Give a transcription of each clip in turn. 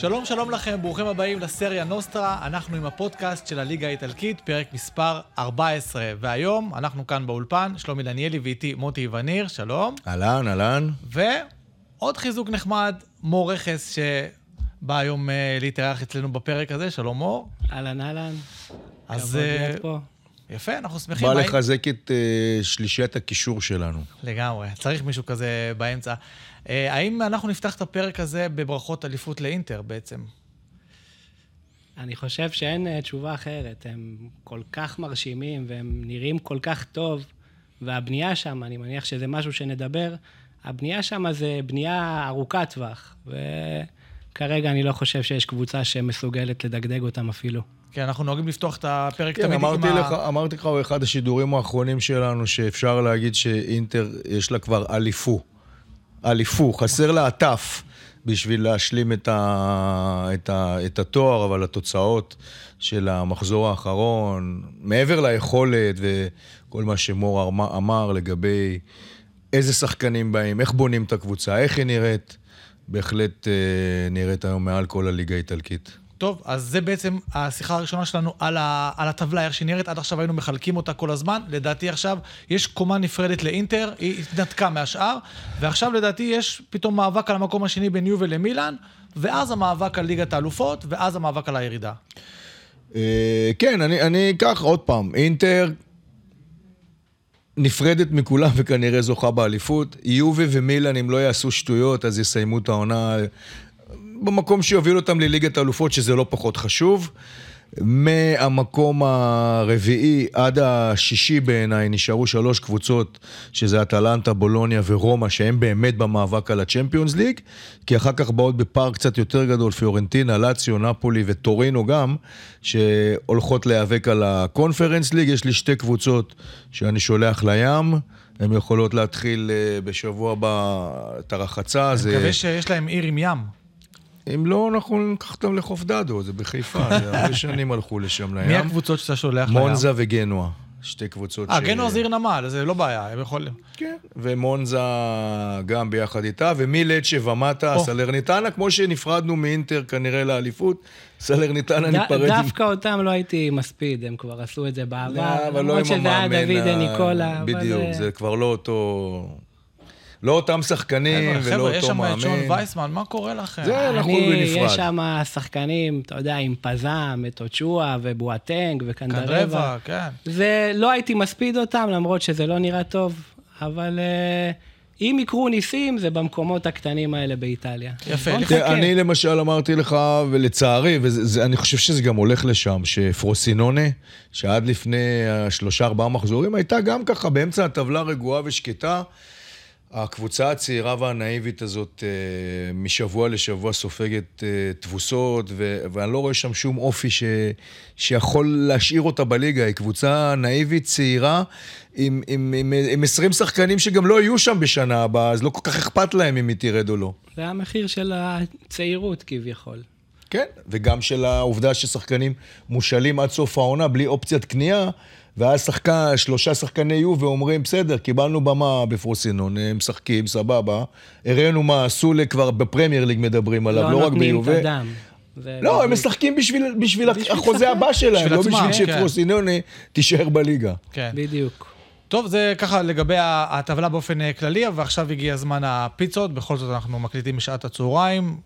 שלום, שלום לכם, ברוכים הבאים לסריה נוסטרה, אנחנו עם הפודקאסט של הליגה האיטלקית, פרק מספר 14. והיום אנחנו כאן באולפן, שלומי דניאלי ואיתי מוטי וניר, שלום. אהלן, אהלן. ועוד חיזוק נחמד, מור רכס, שבא היום uh, להתארח אצלנו בפרק הזה, שלום מור. אהלן, אהלן. אז... אה. יפה, אנחנו שמחים. בא לחזק את אה, שלישיית הקישור שלנו. לגמרי, צריך מישהו כזה באמצע. אה, האם אנחנו נפתח את הפרק הזה בברכות אליפות לאינטר בעצם? אני חושב שאין אה, תשובה אחרת. הם כל כך מרשימים והם נראים כל כך טוב, והבנייה שם, אני מניח שזה משהו שנדבר, הבנייה שם זה בנייה ארוכת טווח, וכרגע אני לא חושב שיש קבוצה שמסוגלת לדגדג אותם אפילו. כן, אנחנו נוהגים לפתוח את הפרק כן, תמיד אמרתי עם לך, ה... אמרתי לך באחד השידורים האחרונים שלנו, שאפשר להגיד שאינטר, יש לה כבר אליפו. אליפו, חסר לה הטף בשביל להשלים את, ה, את, ה, את התואר, אבל התוצאות של המחזור האחרון, מעבר ליכולת וכל מה שמור אמר, אמר לגבי איזה שחקנים באים, איך בונים את הקבוצה, איך היא נראית, בהחלט אה, נראית היום מעל כל הליגה האיטלקית. טוב, אז זה בעצם השיחה הראשונה שלנו על, ה... על הטבלה, איך שהיא נראית. עד עכשיו היינו מחלקים אותה כל הזמן. לדעתי עכשיו יש קומה נפרדת לאינטר, היא התנתקה מהשאר, ועכשיו לדעתי יש פתאום מאבק על המקום השני בין יובל למילאן, ואז המאבק על ליגת האלופות, ואז המאבק על הירידה. אה, כן, אני, אקח עוד פעם, אינטר נפרדת מכולם וכנראה זוכה באליפות. יובה ומילן, אם לא יעשו שטויות, אז יסיימו את העונה במקום שיוביל אותם לליגת האלופות, שזה לא פחות חשוב. מהמקום הרביעי עד השישי בעיניי נשארו שלוש קבוצות, שזה אטלנטה, בולוניה ורומא, שהם באמת במאבק על הצ'מפיונס ליג, כי אחר כך באות בפער קצת יותר גדול, פיורנטינה, לאציו, נפולי וטורינו גם, שהולכות להיאבק על הקונפרנס ליג. יש לי שתי קבוצות שאני שולח לים. הן יכולות להתחיל אה, בשבוע הבא את הרחצה. אני זה... מקווה שיש להם עיר עם ים. אם לא, אנחנו ניקח אותם לחוף דדו, זה בחיפה, זה הרבה שנים הלכו לשם לים. מי הקבוצות שאתה שולח לים? מונזה וגנואה, שתי קבוצות אה, גנואה זה עיר נמל, זה לא בעיה, הם יכולים. כן, ומונזה גם ביחד איתה, ומלצ'ה ומטה. סלרניטנה, כמו שנפרדנו מאינטר כנראה לאליפות, סלרניטנה ניפרד עם... דווקא אותם לא הייתי מספיד, הם כבר עשו את זה בעבר. לא, אבל לא עם למרות שזה היה המאמן... דוד ה- ניקולה. אבל, בדיוק, אה, זה כבר לא אותו... לא אותם שחקנים חבר'ה, ולא חבר'ה, יש אותו שם את שון מאמן. וייסמן, מה קורה לכם? זה- אנחנו אני, בנפרד. יש שם שחקנים, אתה יודע, עם פזם, את אוצ'ואה ובואטנג וקנדרבה. קנדרבה, כן. זה, לא הייתי מספיד אותם, למרות שזה לא נראה טוב, אבל אה, אם יקרו ניסים, זה במקומות הקטנים האלה באיטליה. יפה, נחכה. תראה, אני למשל אמרתי לך, ולצערי, ואני חושב שזה גם הולך לשם, שפרוסינונה, שעד לפני השלושה ארבעה מחזורים, הייתה גם ככה באמצע הטבלה רגועה ושקטה. הקבוצה הצעירה והנאיבית הזאת אה, משבוע לשבוע סופגת אה, תבוסות, ו- ואני לא רואה שם שום אופי ש- שיכול להשאיר אותה בליגה. היא קבוצה נאיבית, צעירה, עם, עם, עם, עם 20 שחקנים שגם לא יהיו שם בשנה הבאה, אז לא כל כך אכפת להם אם היא תרד או לא. זה המחיר של הצעירות כביכול. כן, וגם של העובדה ששחקנים מושאלים עד סוף העונה בלי אופציית קנייה, ואז שחקן, שלושה שחקני יו ואומרים, בסדר, קיבלנו במה בפרוסינון, הם משחקים, סבבה. הראינו מה עשו לי, כבר בפרמייר ליג מדברים עליו, לא, לא רק נותנים את ביובה. הדם. זה לא, הם. משחקים בשביל, בשביל בשביל החוזה. הבא שלהם, בשביל לא עצמם, בשביל כן. שפרוסינוני תישאר בליגה. כן. בדיוק. טוב, זה ככה לגבי ה- הטבלה באופן אה, כללי, ועכשיו הגיע זמן הפיצות, בכל זאת אנחנו מקליטים בשעת הצהריים.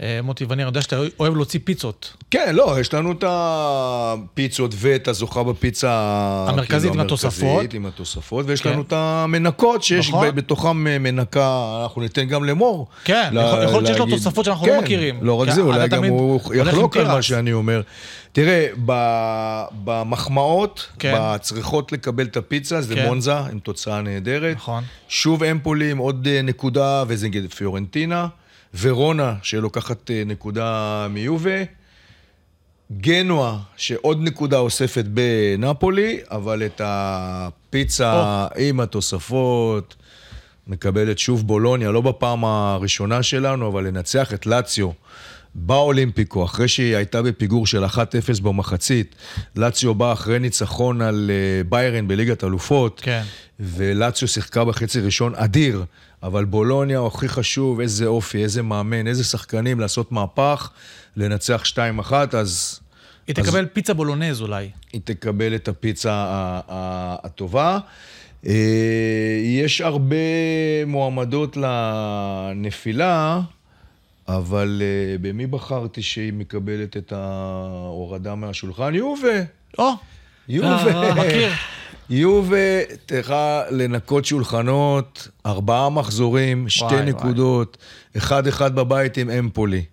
אה, מוטי וניר, אני יודע שאתה אוהב להוציא פיצות. כן, לא, יש לנו את הפיצות ואת הזוכה בפיצה... המרכזית כאילו, עם התוספות. המרכזית עם התוספות, ויש כן. לנו את המנקות, שיש נכון. ב- בתוכם אה, מנקה, אנחנו ניתן גם למור. כן, יכול- להיות שיש לו תוספות שאנחנו לא כן, מכירים. לא רק כי זה, אולי גם הוא יחלוק על מה. שאני אומר. תראה, במחמאות, כן. בצריכות לקבל את הפיצה, זה כן. מונזה, עם תוצאה נהדרת. נכון. שוב אמפולי עם עוד אה, נקודה, וזה נגד פיורנטינה. ורונה, שלוקחת אה, נקודה מיובה. גנואה, שעוד נקודה אוספת בנפולי, אבל את הפיצה עם התוספות מקבלת שוב בולוניה, לא בפעם הראשונה שלנו, אבל לנצח את לאציו באולימפיקו, אחרי שהיא הייתה בפיגור של 1-0 במחצית, לאציו באה אחרי ניצחון על אה, ביירן בליגת אלופות, כן. ולאציו שיחקה בחצי ראשון אדיר, אבל בולוניה הוא הכי חשוב, איזה אופי, איזה מאמן, איזה שחקנים, לעשות מהפך, לנצח 2-1, אז... היא תקבל אז... פיצה בולונז אולי. היא תקבל את הפיצה הטובה. אה, יש הרבה מועמדות לנפילה, אבל אה, במי בחרתי שהיא מקבלת את ההורדה מהשולחן? יובה. או. יובה. אה, מכיר. יובה צריכה לנקות שולחנות, ארבעה מחזורים, שתי וואי, נקודות, אחד-אחד בבית עם אמפולי.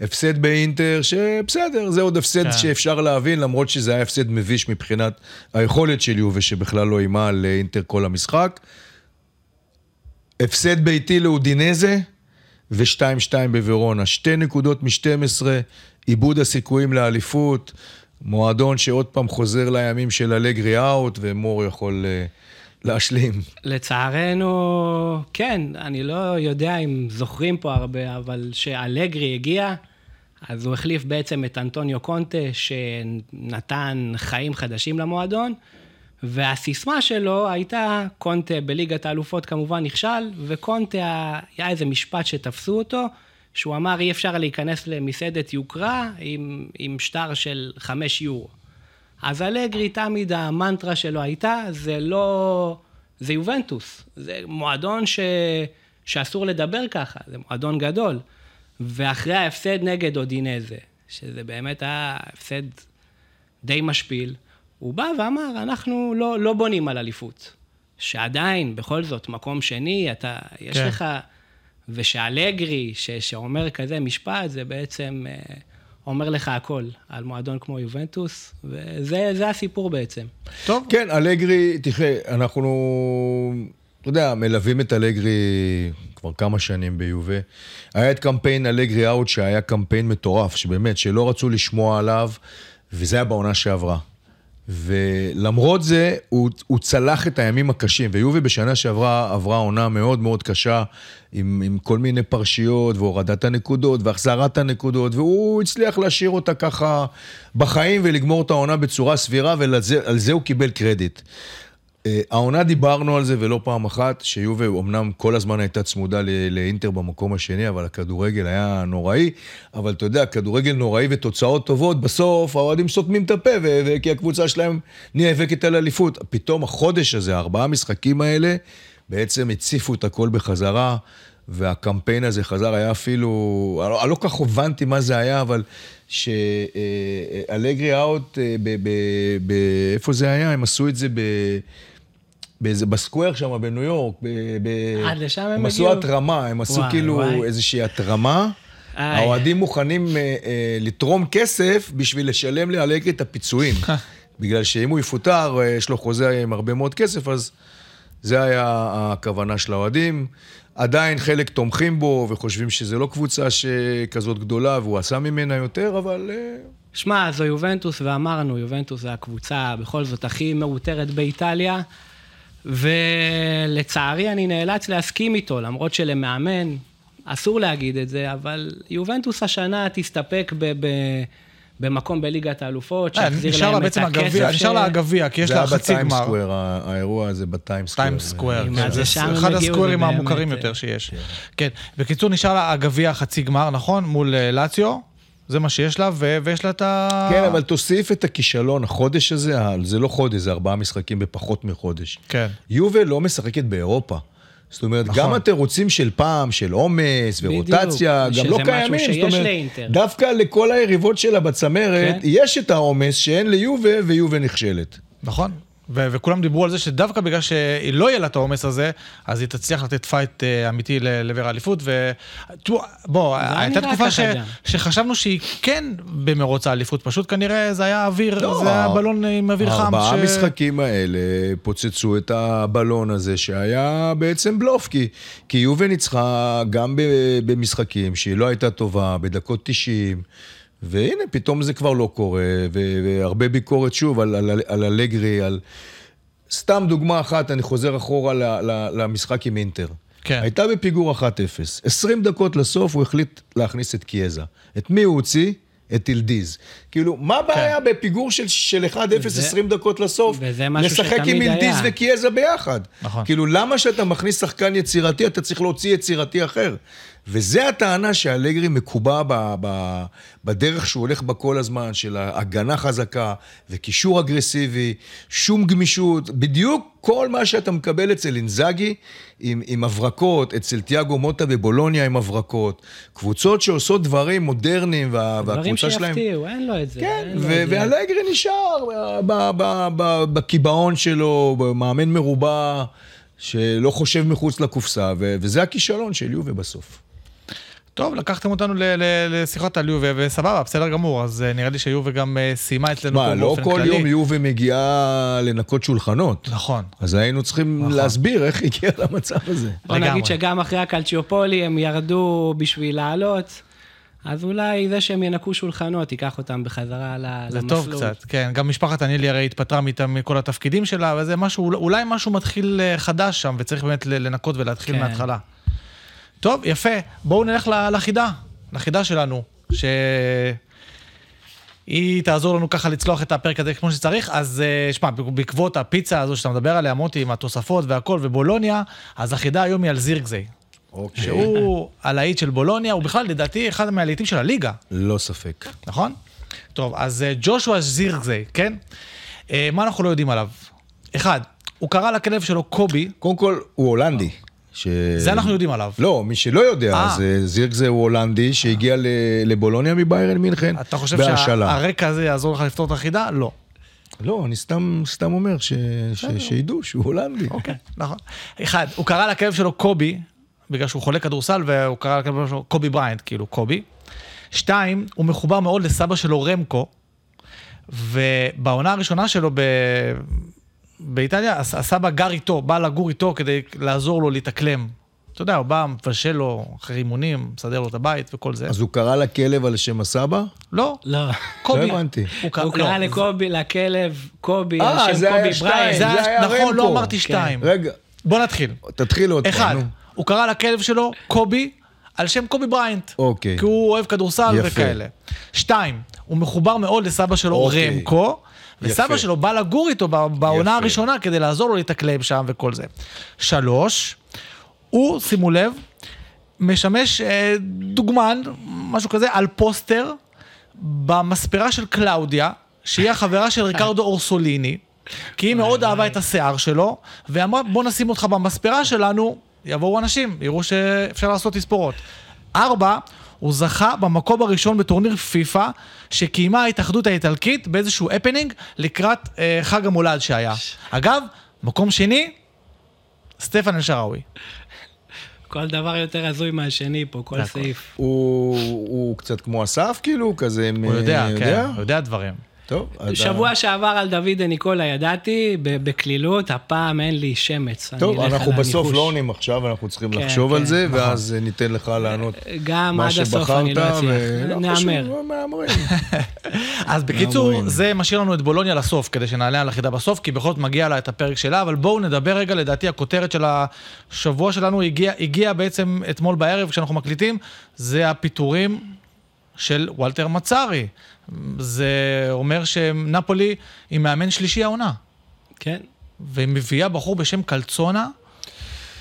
הפסד באינטר, שבסדר, זה עוד הפסד כן. שאפשר להבין, למרות שזה היה הפסד מביש מבחינת היכולת של יובה, שבכלל לא אימה על אינטר כל המשחק. הפסד ביתי לאודינזה ו-2-2 בוורונה. שתי נקודות מ-12, עיבוד הסיכויים לאליפות. מועדון שעוד פעם חוזר לימים של אלגרי אאוט, ומור יכול uh, להשלים. לצערנו, כן, אני לא יודע אם זוכרים פה הרבה, אבל כשאלגרי הגיע, אז הוא החליף בעצם את אנטוניו קונטה, שנתן חיים חדשים למועדון, והסיסמה שלו הייתה, קונטה בליגת האלופות כמובן נכשל, וקונטה, היה איזה משפט שתפסו אותו, שהוא אמר אי אפשר להיכנס למסעדת יוקרה עם, עם שטר של חמש יורו. אז אלגרי תמיד המנטרה שלו הייתה, זה לא... זה יובנטוס. זה מועדון ש... שאסור לדבר ככה, זה מועדון גדול. ואחרי ההפסד נגד אודינזה, שזה באמת היה הפסד די משפיל, הוא בא ואמר, אנחנו לא, לא בונים על אליפות. שעדיין, בכל זאת, מקום שני, אתה, יש כן. לך... ושאלגרי, ש, שאומר כזה משפט, זה בעצם אה, אומר לך הכל על מועדון כמו יובנטוס, וזה הסיפור בעצם. טוב. כן, אלגרי, תראה, אנחנו, אתה יודע, מלווים את אלגרי כבר כמה שנים ביובה. היה את קמפיין אלגרי אאוט, שהיה קמפיין מטורף, שבאמת, שלא רצו לשמוע עליו, וזה היה בעונה שעברה. ולמרות זה, הוא, הוא צלח את הימים הקשים, ויובי בשנה שעברה עברה עונה מאוד מאוד קשה, עם, עם כל מיני פרשיות, והורדת הנקודות, והחזרת הנקודות, והוא הצליח להשאיר אותה ככה בחיים ולגמור את העונה בצורה סבירה, ועל זה, הוא קיבל קרדיט. אה, העונה דיברנו על זה ולא פעם אחת, שיובה אמנם כל הזמן הייתה צמודה לאינטר במקום השני, אבל הכדורגל היה נוראי. אבל אתה יודע, כדורגל נוראי ותוצאות טובות, בסוף האוהדים סותמים את הפה, כי הקבוצה שלהם נאבקת על אליפות. פתאום החודש הזה, הארבעה המשחקים האלה, בעצם הציפו את הכל בחזרה. והקמפיין הזה חזר, היה אפילו, אני לא כל כך הבנתי מה זה היה, אבל שאלגרי אאוט, אה, איפה זה היה? הם עשו את זה ב... באיזה, בסקוויר שם בניו יורק, ב, ב, עד לשם הם הגיעו. הם עשו התרמה, הם עשו וואי, כאילו וואי. איזושהי התרמה. האוהדים מוכנים אה, אה, לתרום כסף בשביל לשלם לאלגרי את הפיצויים. בגלל שאם הוא יפוטר, אה, יש לו חוזה עם הרבה מאוד כסף, אז זה היה הכוונה של האוהדים. עדיין חלק תומכים בו וחושבים שזו לא קבוצה שכזאת גדולה והוא עשה ממנה יותר, אבל... אה, שמע, זו יובנטוס, ואמרנו, יובנטוס זה הקבוצה בכל זאת הכי מעוטרת באיטליה. ולצערי אני נאלץ להסכים איתו, למרות שלמאמן אסור להגיד את זה, אבל יובנטוס השנה תסתפק ב... ב במקום בליגת האלופות, אה, שיחזיר להם את הכסף. נשאר לה הגביע, כי יש לה חצי גמר. זה היה בטיים האירוע הזה. טיים סקוואר, כן. זה אחד הסקוורים המוכרים יותר שיש. כן. בקיצור, נשאר לה הגביע חצי גמר, נכון? מול אה, לאציו. זה מה שיש לה, ו- ויש לה את ה... כן, אבל תוסיף את הכישלון, החודש הזה, זה לא חודש, זה ארבעה משחקים בפחות מחודש. כן. יובל לא משחקת באירופה. זאת אומרת, נכון. גם התירוצים של פעם, של עומס ורוטציה, גם לא קיימים. שזה משהו שיש לאינטר. דווקא לכל היריבות שלה בצמרת, כן? יש את העומס שאין ליובה, ויובה נכשלת. נכון. ו- וכולם דיברו על זה שדווקא בגלל שלא יהיה לה את העומס הזה, אז היא תצליח לתת fight uh, אמיתי לעבר האליפות. ובוא, הייתה תקופה ש- שחשבנו שהיא כן במרוץ האליפות, פשוט כנראה זה היה אוויר, לא, זה היה בלון עם אוויר חם. ארבעה ש... המשחקים האלה פוצצו את הבלון הזה, שהיה בעצם בלוף, כי, כי יובה ניצחה גם במשחקים שהיא לא הייתה טובה, בדקות 90. והנה, פתאום זה כבר לא קורה, והרבה ביקורת שוב על, על, על אלגרי, על... סתם דוגמה אחת, אני חוזר אחורה ל, ל, למשחק עם אינטר. כן. הייתה בפיגור 1-0. 20 דקות לסוף הוא החליט להכניס את קיאזה. את מי הוא הוציא? את ילדיז. כאילו, מה הבעיה בפיגור של, של 1-0 זה- 20 דקות לסוף? וזה משהו לשחק עם שתמיד ילדיז היה. וקיאזה ביחד. נכון. כאילו, למה שאתה מכניס שחקן יצירתי, אתה צריך להוציא יצירתי אחר? וזה הטענה שאלגרי מקובע ב, ב, בדרך שהוא הולך בה כל הזמן, של הגנה חזקה וקישור אגרסיבי, שום גמישות, בדיוק כל מה שאתה מקבל אצל אינזאגי עם, עם הברקות, אצל תיאגו מוטה בבולוניה עם הברקות, קבוצות שעושות דברים מודרניים, וה, דברים והקבוצה שלהם... שיפתיעו, אין לו את זה. כן, ו-. ואלגרי נשאר ב- בקיבעון שלו, במאמן מרובע, שלא חושב מחוץ לקופסה, ו- וזה הכישלון של יובה בסוף. טוב, לקחתם אותנו ל- ל- לשיחות על יובה, וסבבה, בסדר גמור, אז אה, נראה לי שיובה גם אה, סיימה אצלנו מה, פה לא באופן כל כללי. יום יובה מגיעה לנקות שולחנות. נכון. אז היינו צריכים נכון. להסביר איך הגיע למצב הזה. בוא לגמרי. נגיד שגם אחרי הקלצ'יופולי הם ירדו בשביל לעלות, אז אולי זה שהם ינקו שולחנות ייקח אותם בחזרה ל- זה למסלול. טוב קצת, כן. גם משפחת הנילי הרי התפטרה מאיתם מכל התפקידים שלה, וזה משהו, אולי משהו מתחיל אה, חדש שם, וצריך באמת לנקות ולהתחיל כן. מההתחלה. טוב, יפה. בואו נלך לחידה, לחידה שלנו, ש... היא תעזור לנו ככה לצלוח את הפרק הזה כמו שצריך, אז אה, שמע, בעקבות הפיצה הזו שאתה מדבר עליה, מוטי, עם התוספות והכל, ובולוניה, אז החידה היום היא על זירגזי. אוקיי. שהוא הלהיט של בולוניה, הוא בכלל, לדעתי, אחד מהלהיטים של הליגה. לא ספק. נכון? טוב, אז אה, ג'ושוע זירגזי, כן? אה, מה אנחנו לא יודעים עליו? אחד, הוא קרא לכלב שלו קובי, קודם כל, הוא הולנדי. ש... זה אנחנו יודעים עליו. לא, מי שלא יודע, אה. אז אה, זירקזה הוא הולנדי שהגיע ל- לבולוניה מביירן מינכן. אתה חושב בהשאלה. שהרקע הזה יעזור לך לפתור את החידה? לא. לא, אני סתם, סתם אומר ש... ש... שידעו שהוא הולנדי. אוקיי, נכון. אחד, הוא קרא לכלב שלו קובי, בגלל שהוא חולה כדורסל, והוא קרא לכלב שלו קובי בריינט, כאילו קובי. שתיים, הוא מחובר מאוד לסבא שלו רמקו, ובעונה הראשונה שלו ב... באיטליה, הס- הסבא גר איתו, בא לגור איתו כדי לעזור לו להתאקלם. אתה יודע, הוא בא, מבשל לו אחרי אימונים, מסדר לו את הבית וכל זה. אז הוא קרא לכלב על שם הסבא? לא, לא. קובי. לא הבנתי. הוא קרא, לא, לקובי, לכלב, קובי, אה, על שם זה היה קובי שתיים, בריין. זה היה, נכון, לא. אמרתי שתיים. רגע, בוא נתחיל. תתחיל עוד אחד, פעם, נו. הוא קרא לכלב שלו קובי על שם קובי בריינט. אוקיי. כי הוא אוהב כדורסל. וכאלה. שתיים, הוא מחובר מאוד לסבא שלו אוקיי. רמקו, וסבא. שלו בא לגור איתו בעונה יפה. הראשונה כדי לעזור לו להתאקלם שם וכל זה. שלוש, הוא, שימו לב, משמש אה, דוגמן, משהו כזה, על פוסטר במספרה של קלאודיה, שהיא החברה של ריקרדו אורסוליני, כי היא מאוד אהבה את השיער שלו, ואמרה, בוא נשים אותך במספרה שלנו, יבואו אנשים, יראו שאפשר לעשות תספורות. ארבע, הוא זכה במקום הראשון בטורניר פיפא, שקיימה ההתאחדות האיטלקית באיזשהו הפנינג לקראת אה, חג המולד שהיה. אגב, מקום שני, סטפן אלשראוי. כל דבר יותר הזוי מהשני פה, כל. סעיף. הוא הוא קצת כמו אסף, כאילו, כזה... הוא יודע, אה, כן, הוא יודע דברים. טוב. אתה- שבוע שעבר על דוד ניקולה ידעתי, ב- בקלילות, הפעם אין לי שמץ. טוב, אנחנו על בסוף. לא עונים עכשיו, אנחנו צריכים כן, לחשוב על כן, זה, נכון. ואז אה, ניתן לך לענות גם מה עד הסוף שבחרת, אני לא אצליח. ולא נהמר. אז בקיצור. זה משאיר לנו את בולוניה לסוף, כדי שנעלה על החידה בסוף, כי בכל זאת מגיע לה את הפרק שלה, אבל בואו נדבר רגע, לדעתי הכותרת של השבוע שלנו הגיעה הגיע בעצם אתמול בערב, כשאנחנו מקליטים, זה הפיטורים של וולטר מצארי. זה אומר שנפולי היא מאמן שלישי העונה, כן. והיא מביאה בחור בשם קלצונה.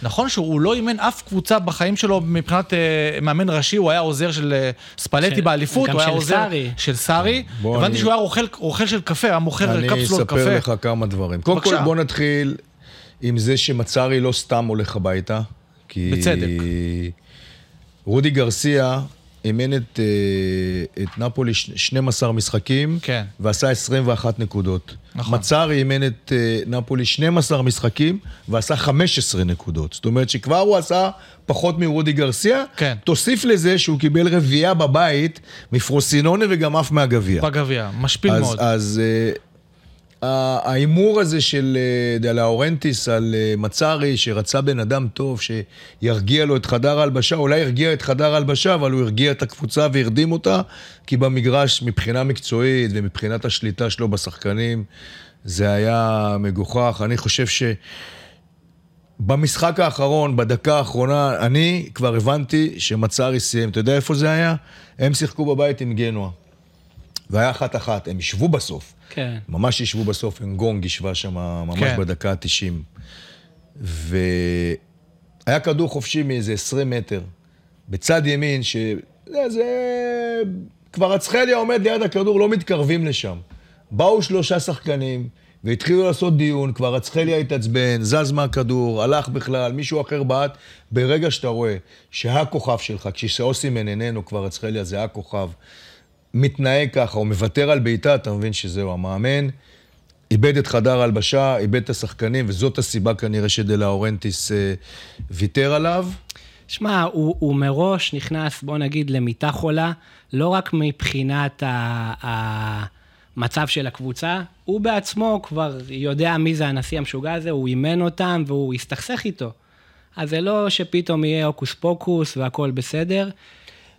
נכון שהוא לא אימן אף קבוצה בחיים שלו מבחינת אה, מאמן ראשי, הוא היה עוזר של אה, ספלטי של- באליפות, הוא היה של עוזר סארי. של סארי. הבנתי אני- שהוא היה רוכל, רוכל של קפה, היה מוכר אני קפסולות קפה. אספר לך כמה דברים. קודם כל. בוא נתחיל עם זה שמצארי לא סתם הולך הביתה. כי... בצדק. רודי גרסיה אימן את, אה, את נפולי ש- 12 משחקים, כן. ועשה 21 נקודות. נכון. מצארי אימן את אה, נפולי 12 משחקים, ועשה 15 נקודות. זאת אומרת שכבר הוא עשה פחות מרודי גרסיה. כן. תוסיף לזה שהוא קיבל רביעייה בבית מפרוסינונה וגם עף מהגביע. בגביע, משפיל אז, מאוד. אז אה, ההימור הזה של אה, דה לאורנטיס על אה, מצארי, שרצה בן אדם טוב, שירגיע לו את חדר ההלבשה, אולי ירגיע את חדר ההלבשה, אבל הוא הרגיע את הקבוצה והרדים אותה, כי במגרש, מבחינה מקצועית ומבחינת השליטה שלו בשחקנים, זה היה מגוחך. אני חושב ש... במשחק האחרון, בדקה האחרונה, אני כבר הבנתי שמצארי סיים. אתה יודע איפה זה היה? הם שיחקו בבית עם גנוע. והיה אחת-אחת, הם ישבו בסוף. כן. ממש ישבו בסוף, עם גונג ישבה שם ממש כן. בדקה ה-90. והיה כדור חופשי מאיזה 20 מטר, בצד ימין, ש... זה, זה... כבר רצחליה עומד ליד הכדור, לא מתקרבים לשם. באו שלושה שחקנים, והתחילו לעשות דיון, כבר רצחליה התעצבן, זז מהכדור, הלך בכלל, מישהו אחר בעט. ברגע שאתה רואה שהכוכב שלך, כשאוסימן איננו, כבר רצחליה זה הכוכב, מתנהג ככה, או מוותר על בעיטה, אתה מבין שזהו, המאמן איבד את חדר ההלבשה, איבד את השחקנים, וזאת הסיבה כנראה שדה לאורנטיס אה, ויתר עליו. שמע, הוא, הוא מראש נכנס, בוא נגיד, למיטה חולה, לא רק מבחינת המצב של הקבוצה, הוא בעצמו כבר יודע מי זה הנשיא המשוגע הזה, הוא אימן אותם והוא הסתכסך איתו. אז זה לא שפתאום יהיה הוקוס פוקוס והכל בסדר.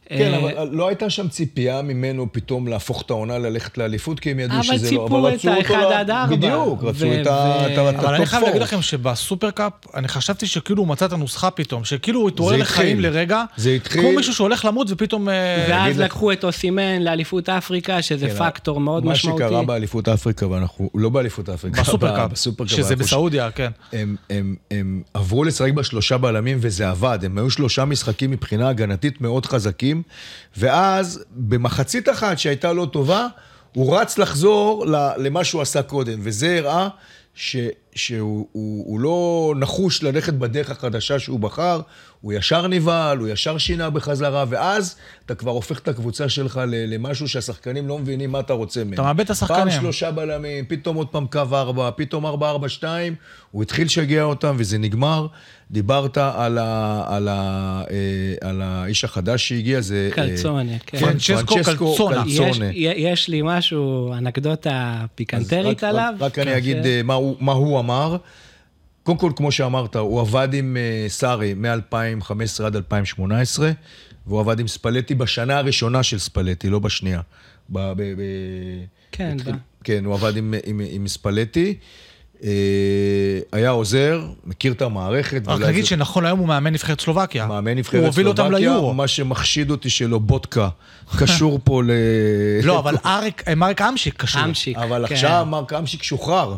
כן, אה, אבל לא הייתה שם ציפייה ממנו פתאום להפוך את העונה ללכת לאליפות, כי הם ידעו אבל שזה לא... ציפו את רצו אותו האחד עד ארבע. בדיוק, רצו את ה- ו- את ה- את אבל אני ה top חייב להגיד. לכם שבסופרקאפ, אני חשבתי שכאילו הוא מצא את הנוסחה פתאום, שכאילו הוא התעורר לחיים. לרגע, זה התחיל- כמו מישהו שהולך למות ופתאום... אה, ואז לקחו את אוסימן לאליפות אפריקה, שזה כן, פקטור מאוד מה משמעותי. שקרה באליפות אפריקה, ואנחנו לא באליפות אפריקה, בסופרקאפ, שזה בסעודיה, כן. הם עברו לשחק בשלושה בלמים וזה עבד, הם היו שלושה משחקים מבחינה הגנתית מאוד חזקים, ואז במחצית אחת שהייתה לא טובה, הוא רץ לחזור למה שהוא עשה קודם, וזה הראה ש, שהוא הוא, הוא לא נחוש ללכת בדרך החדשה שהוא בחר, הוא ישר נבהל, הוא ישר שינה בחזרה, ואז אתה כבר הופך את הקבוצה שלך ל- למשהו שהשחקנים לא מבינים מה אתה רוצה מהם. אתה מאבד את השחקנים. פעם שלושה בלמים, פתאום עוד פעם קו ארבע, פתאום ארבע, ארבע, שתיים, הוא התחיל לשגע אותם וזה נגמר. דיברת על, ה, על, ה, אה, על האיש החדש שהגיע, זה... אה, קלצונה, כן. פרנצ'סקו קלצונה. יש. יש לי משהו, אנקדוטה פיקנטרית רק- עליו. רק, רק כן, אני אגיד ש- אה, מה הוא, מה הוא אמר. קודם כל, כמו שאמרת, הוא עבד עם אה, סארי מ-2015 עד 2018, והוא עבד עם ספלטי בשנה הראשונה של ספלטי, לא בשנייה. ב, ב, ב, כן, התחיל- ב- כן, הוא עבד עם, עם, עם ספלטי. אה, היה עוזר, מכיר את המערכת. רק נגיד זה- שנכון להיום הוא מאמן נבחרת סלובקיה. מאמן נבחרת הוא הוביל אותם סלובקיה, ליורו. מה שמחשיד אותי שלא בודקה קשור פה ל... לא, אבל אריק, אה, מרק אמשיק קשור. אמשיק. אבל כן. עכשיו מרק אמשיק שוחרר.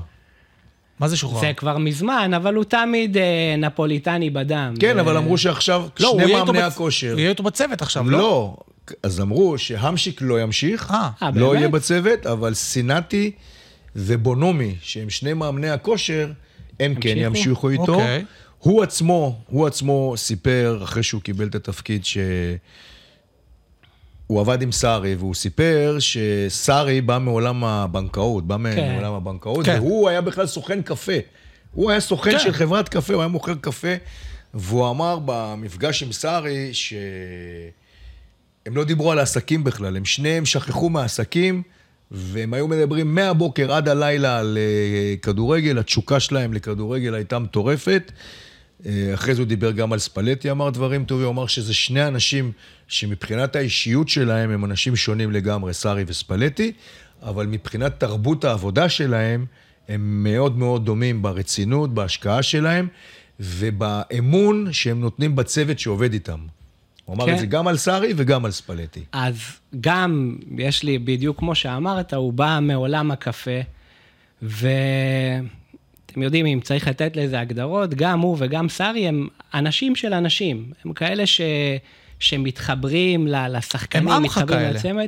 מה זה שוחרר? זה כבר מזמן, אבל הוא תמיד אה, נפוליטני בדם. כן, זה- אבל אמרו שעכשיו לא, הוא שני יהיה איתו מאמני בצ- הכושר. הוא יהיה איתו בצוות עכשיו, לא? לא, אז אמרו שהמשיק לא ימשיך, אה, אה, לא באמת? יהיה בצוות, אבל סינטי ובונומי, שהם שני מאמני הכושר, הם כן ימשיכו? ימשיכו איתו. אוקיי. הוא עצמו, הוא עצמו סיפר, אחרי שהוא קיבל את התפקיד, ש... הוא עבד עם סארי, והוא סיפר שסארי בא מעולם הבנקאות, בא כן. מעולם הבנקאות, כן. והוא היה בכלל סוכן קפה. הוא היה סוכן כן. של חברת קפה, הוא היה מוכר קפה, והוא אמר במפגש עם סארי ש... הם לא דיברו על העסקים בכלל, הם שניהם שכחו מהעסקים, והם היו מדברים מהבוקר עד הלילה על אה, כדורגל, התשוקה שלהם לכדורגל הייתה מטורפת. אה, אחרי זה הוא דיבר גם על ספלטי, אמר דברים טובים, הוא אמר שזה שני אנשים שמבחינת האישיות שלהם הם אנשים שונים לגמרי, סארי וספלטי, אבל מבחינת תרבות העבודה שלהם, הם מאוד מאוד דומים ברצינות, בהשקעה שלהם, ובאמון שהם נותנים בצוות שעובד איתם. הוא אמר כן. את זה גם על סארי וגם על ספלטי. אז גם, יש לי, בדיוק כמו שאמרת, הוא בא מעולם הקפה, ואתם יודעים, אם צריך לתת לזה הגדרות, גם הוא וגם סארי הם אנשים של אנשים. הם כאלה ש... שמתחברים לשחקנים, הם מתחברים כאלה. לצמד.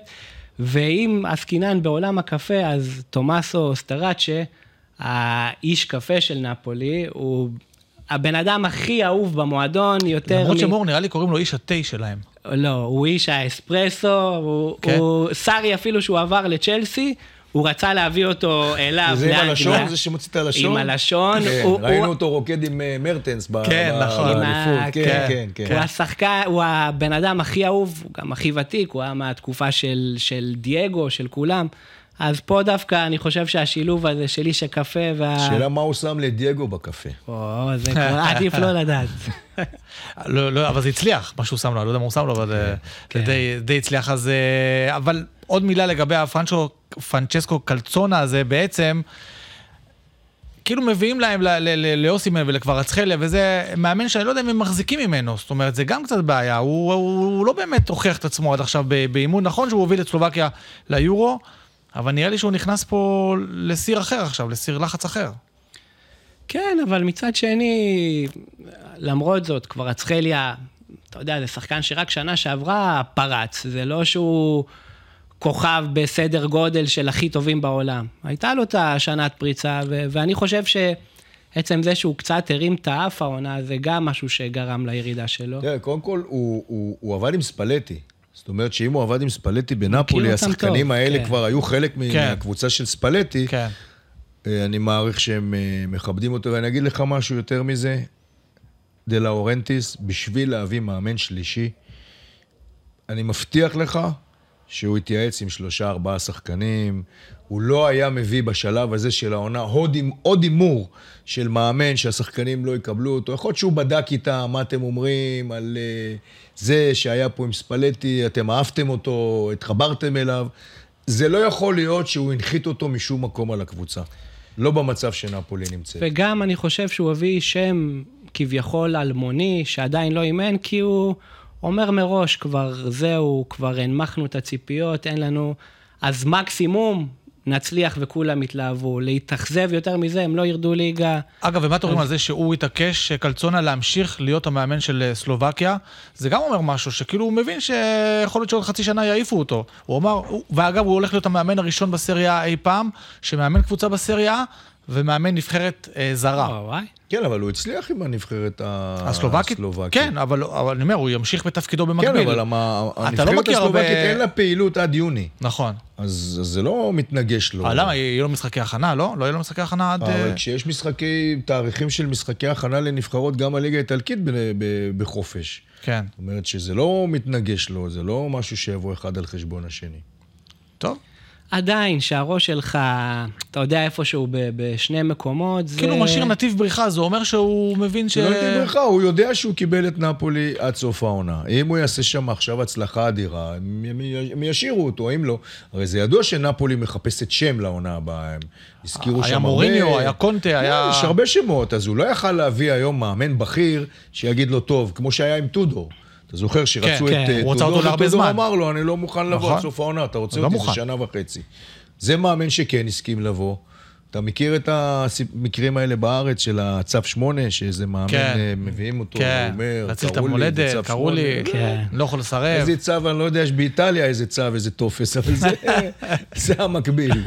ואם עסקינן בעולם הקפה, אז תומאסו סטראצ'ה, האיש קפה של נפולי, הוא הבן אדם הכי אהוב במועדון, יותר למרות מ- שמור, נראה לי קוראים לו איש התה שלהם. לא, הוא איש האספרסו, הוא, כן. הוא סארי אפילו שהוא עבר לצ'לסי, הוא רצה להביא אותו אליו זה עם. הלשון? זה שמוציא את הלשון? עם הלשון. כן, ראינו אותו רוקד עם אה, מרטנס ב- כן, נכון. באליפות. ה- כן, כן, כן. הוא השחקן, הוא הבן אדם הכי אהוב, הוא גם הכי ותיק, הוא היה מהתקופה של, של דייגו, של כולם. אז פה דווקא אני חושב שהשילוב הזה של איש הקפה וה... שאלה מה הוא שם לדייגו בקפה. או, זה כבר עדיף לא לדעת. לא, לא, אבל זה הצליח, מה שהוא שם לו, אני לא יודע מה הוא שם לו, אבל אה, כן. זה די, די הצליח. אז... אה, אבל עוד מילה לגבי הפרנצ'ו, פרנצ'סקו קלצונה הזה, בעצם, כאילו מביאים להם לאוסימן ולקברצחליה, וזה מאמן שאני לא יודע אם הם מחזיקים ממנו, זאת אומרת, זה גם קצת בעיה, הוא, הוא, הוא לא באמת הוכיח את עצמו עד עכשיו באימון, נכון שהוא הוביל את סלובקיה ליורו, אבל נראה לי שהוא נכנס פה לסיר אחר עכשיו, לסיר לחץ אחר. כן, אבל מצד שני, למרות זאת, כבר אצחליה, אתה יודע, זה שחקן שרק שנה שעברה פרץ, זה לא שהוא כוכב בסדר גודל של הכי טובים בעולם. הייתה לו את השנת פריצה, ו- ואני חושב שעצם זה שהוא קצת הרים את האף העונה, זה גם משהו שגרם לירידה שלו. תראה, קודם כל, הוא, הוא, הוא עבד עם ספלטי. זאת אומרת שאם הוא עבד עם ספלטי בנפולי, השחקנים טוב, האלה כן. כבר היו חלק כן. מהקבוצה של ספלטי. כן. אה, אני מעריך שהם אה, מכבדים אותו, ואני אגיד לך משהו יותר מזה. דה לאורנטיס, בשביל להביא מאמן שלישי, אני מבטיח לך שהוא התייעץ עם שלושה, ארבעה שחקנים. הוא לא היה מביא בשלב הזה של העונה עוד הימור של מאמן שהשחקנים לא יקבלו אותו. יכול להיות שהוא בדק איתם מה אתם אומרים על uh, זה שהיה פה עם ספלטי, אתם אהבתם אותו, התחברתם אליו. זה לא יכול להיות שהוא הנחית אותו משום מקום על הקבוצה. לא במצב שנפולי נמצאת. וגם אני חושב שהוא הביא שם כביכול אלמוני, שעדיין לא אימן, כי הוא אומר מראש, כבר זהו, כבר הנמכנו את הציפיות, אין לנו... אז מקסימום נצליח וכולם יתלהבו. להתאכזב יותר מזה, הם לא ירדו ליגה. אגב, ומה אתם אומרים על זה שהוא התעקש, קלצונה, להמשיך להיות המאמן של אה, סלובקיה? זה גם אומר משהו, שכאילו הוא מבין שיכול להיות שעוד חצי שנה יעיפו אותו. הוא אמר, הוא- ואגב, הוא הולך להיות המאמן הראשון בסריה אי פעם, שמאמן קבוצה בסריה ומאמן נבחרת אה, זרה. וואי וואי. כן, אבל הוא הצליח עם הנבחרת הסלובקית? הסלובקית. כן, אבל, אבל אני אומר, הוא ימשיך בתפקידו במקביל. כן, אבל המ- אתה לא הנבחרת הרבה- הסלובקית אין לה פעילות עד יוני. נכון. אז אז זה לא מתנגש לו. אבל למה, יהיו לו משחקי הכנה, לא? לא יהיו לו משחקי הכנה עד... אבל אה, כשיש משחקי, תאריכים של משחקי הכנה לנבחרות, גם הליגה האיטלקית ב- ב- בחופש. כן. זאת אומרת שזה לא מתנגש לו, זה לא משהו שיבוא אחד על חשבון השני. טוב. עדיין, שהראש שלך, אתה יודע איפשהו ב- בשני מקומות, זה... כאילו הוא משאיר נתיב בריחה, זה אומר שהוא מבין ש... לא הייתי בריכה, הוא יודע שהוא קיבל את נפולי עד סוף העונה. אם הוא יעשה שם עכשיו הצלחה אדירה, הם, ישאירו אותו, אם לא. הרי זה ידוע שנפולי מחפשת שם לעונה הבאה, הם הזכירו היה שם הרבה... מוריניו, היה קונטה, לא, היה- יש הרבה שמות, אז הוא לא יכל להביא היום מאמן בכיר שיגיד לו טוב, כמו שהיה עם טודור. אתה זוכר שרצו כן, את כן, אה, הוא רצה טודור, אותו להרבה וטודור. אמר לו, אני לא מוכן לבוא נכון. עד סוף העונה, אתה רוצה לא אותי, מוכן. זה שנה וחצי. זה מאמן שכן הסכים לבוא. אתה מכיר את המקרים האלה בארץ של הצו 8, שאיזה מאמן כן. אה, מביאים אותו, כן, הוא אומר, להציל את המולדת, קראו לי, שמונה. כן. לא יכול לסרב. איזה צו, אני לא יודע, יש באיטליה איזה צו, איזה טופס, אבל זה, זה המקביל.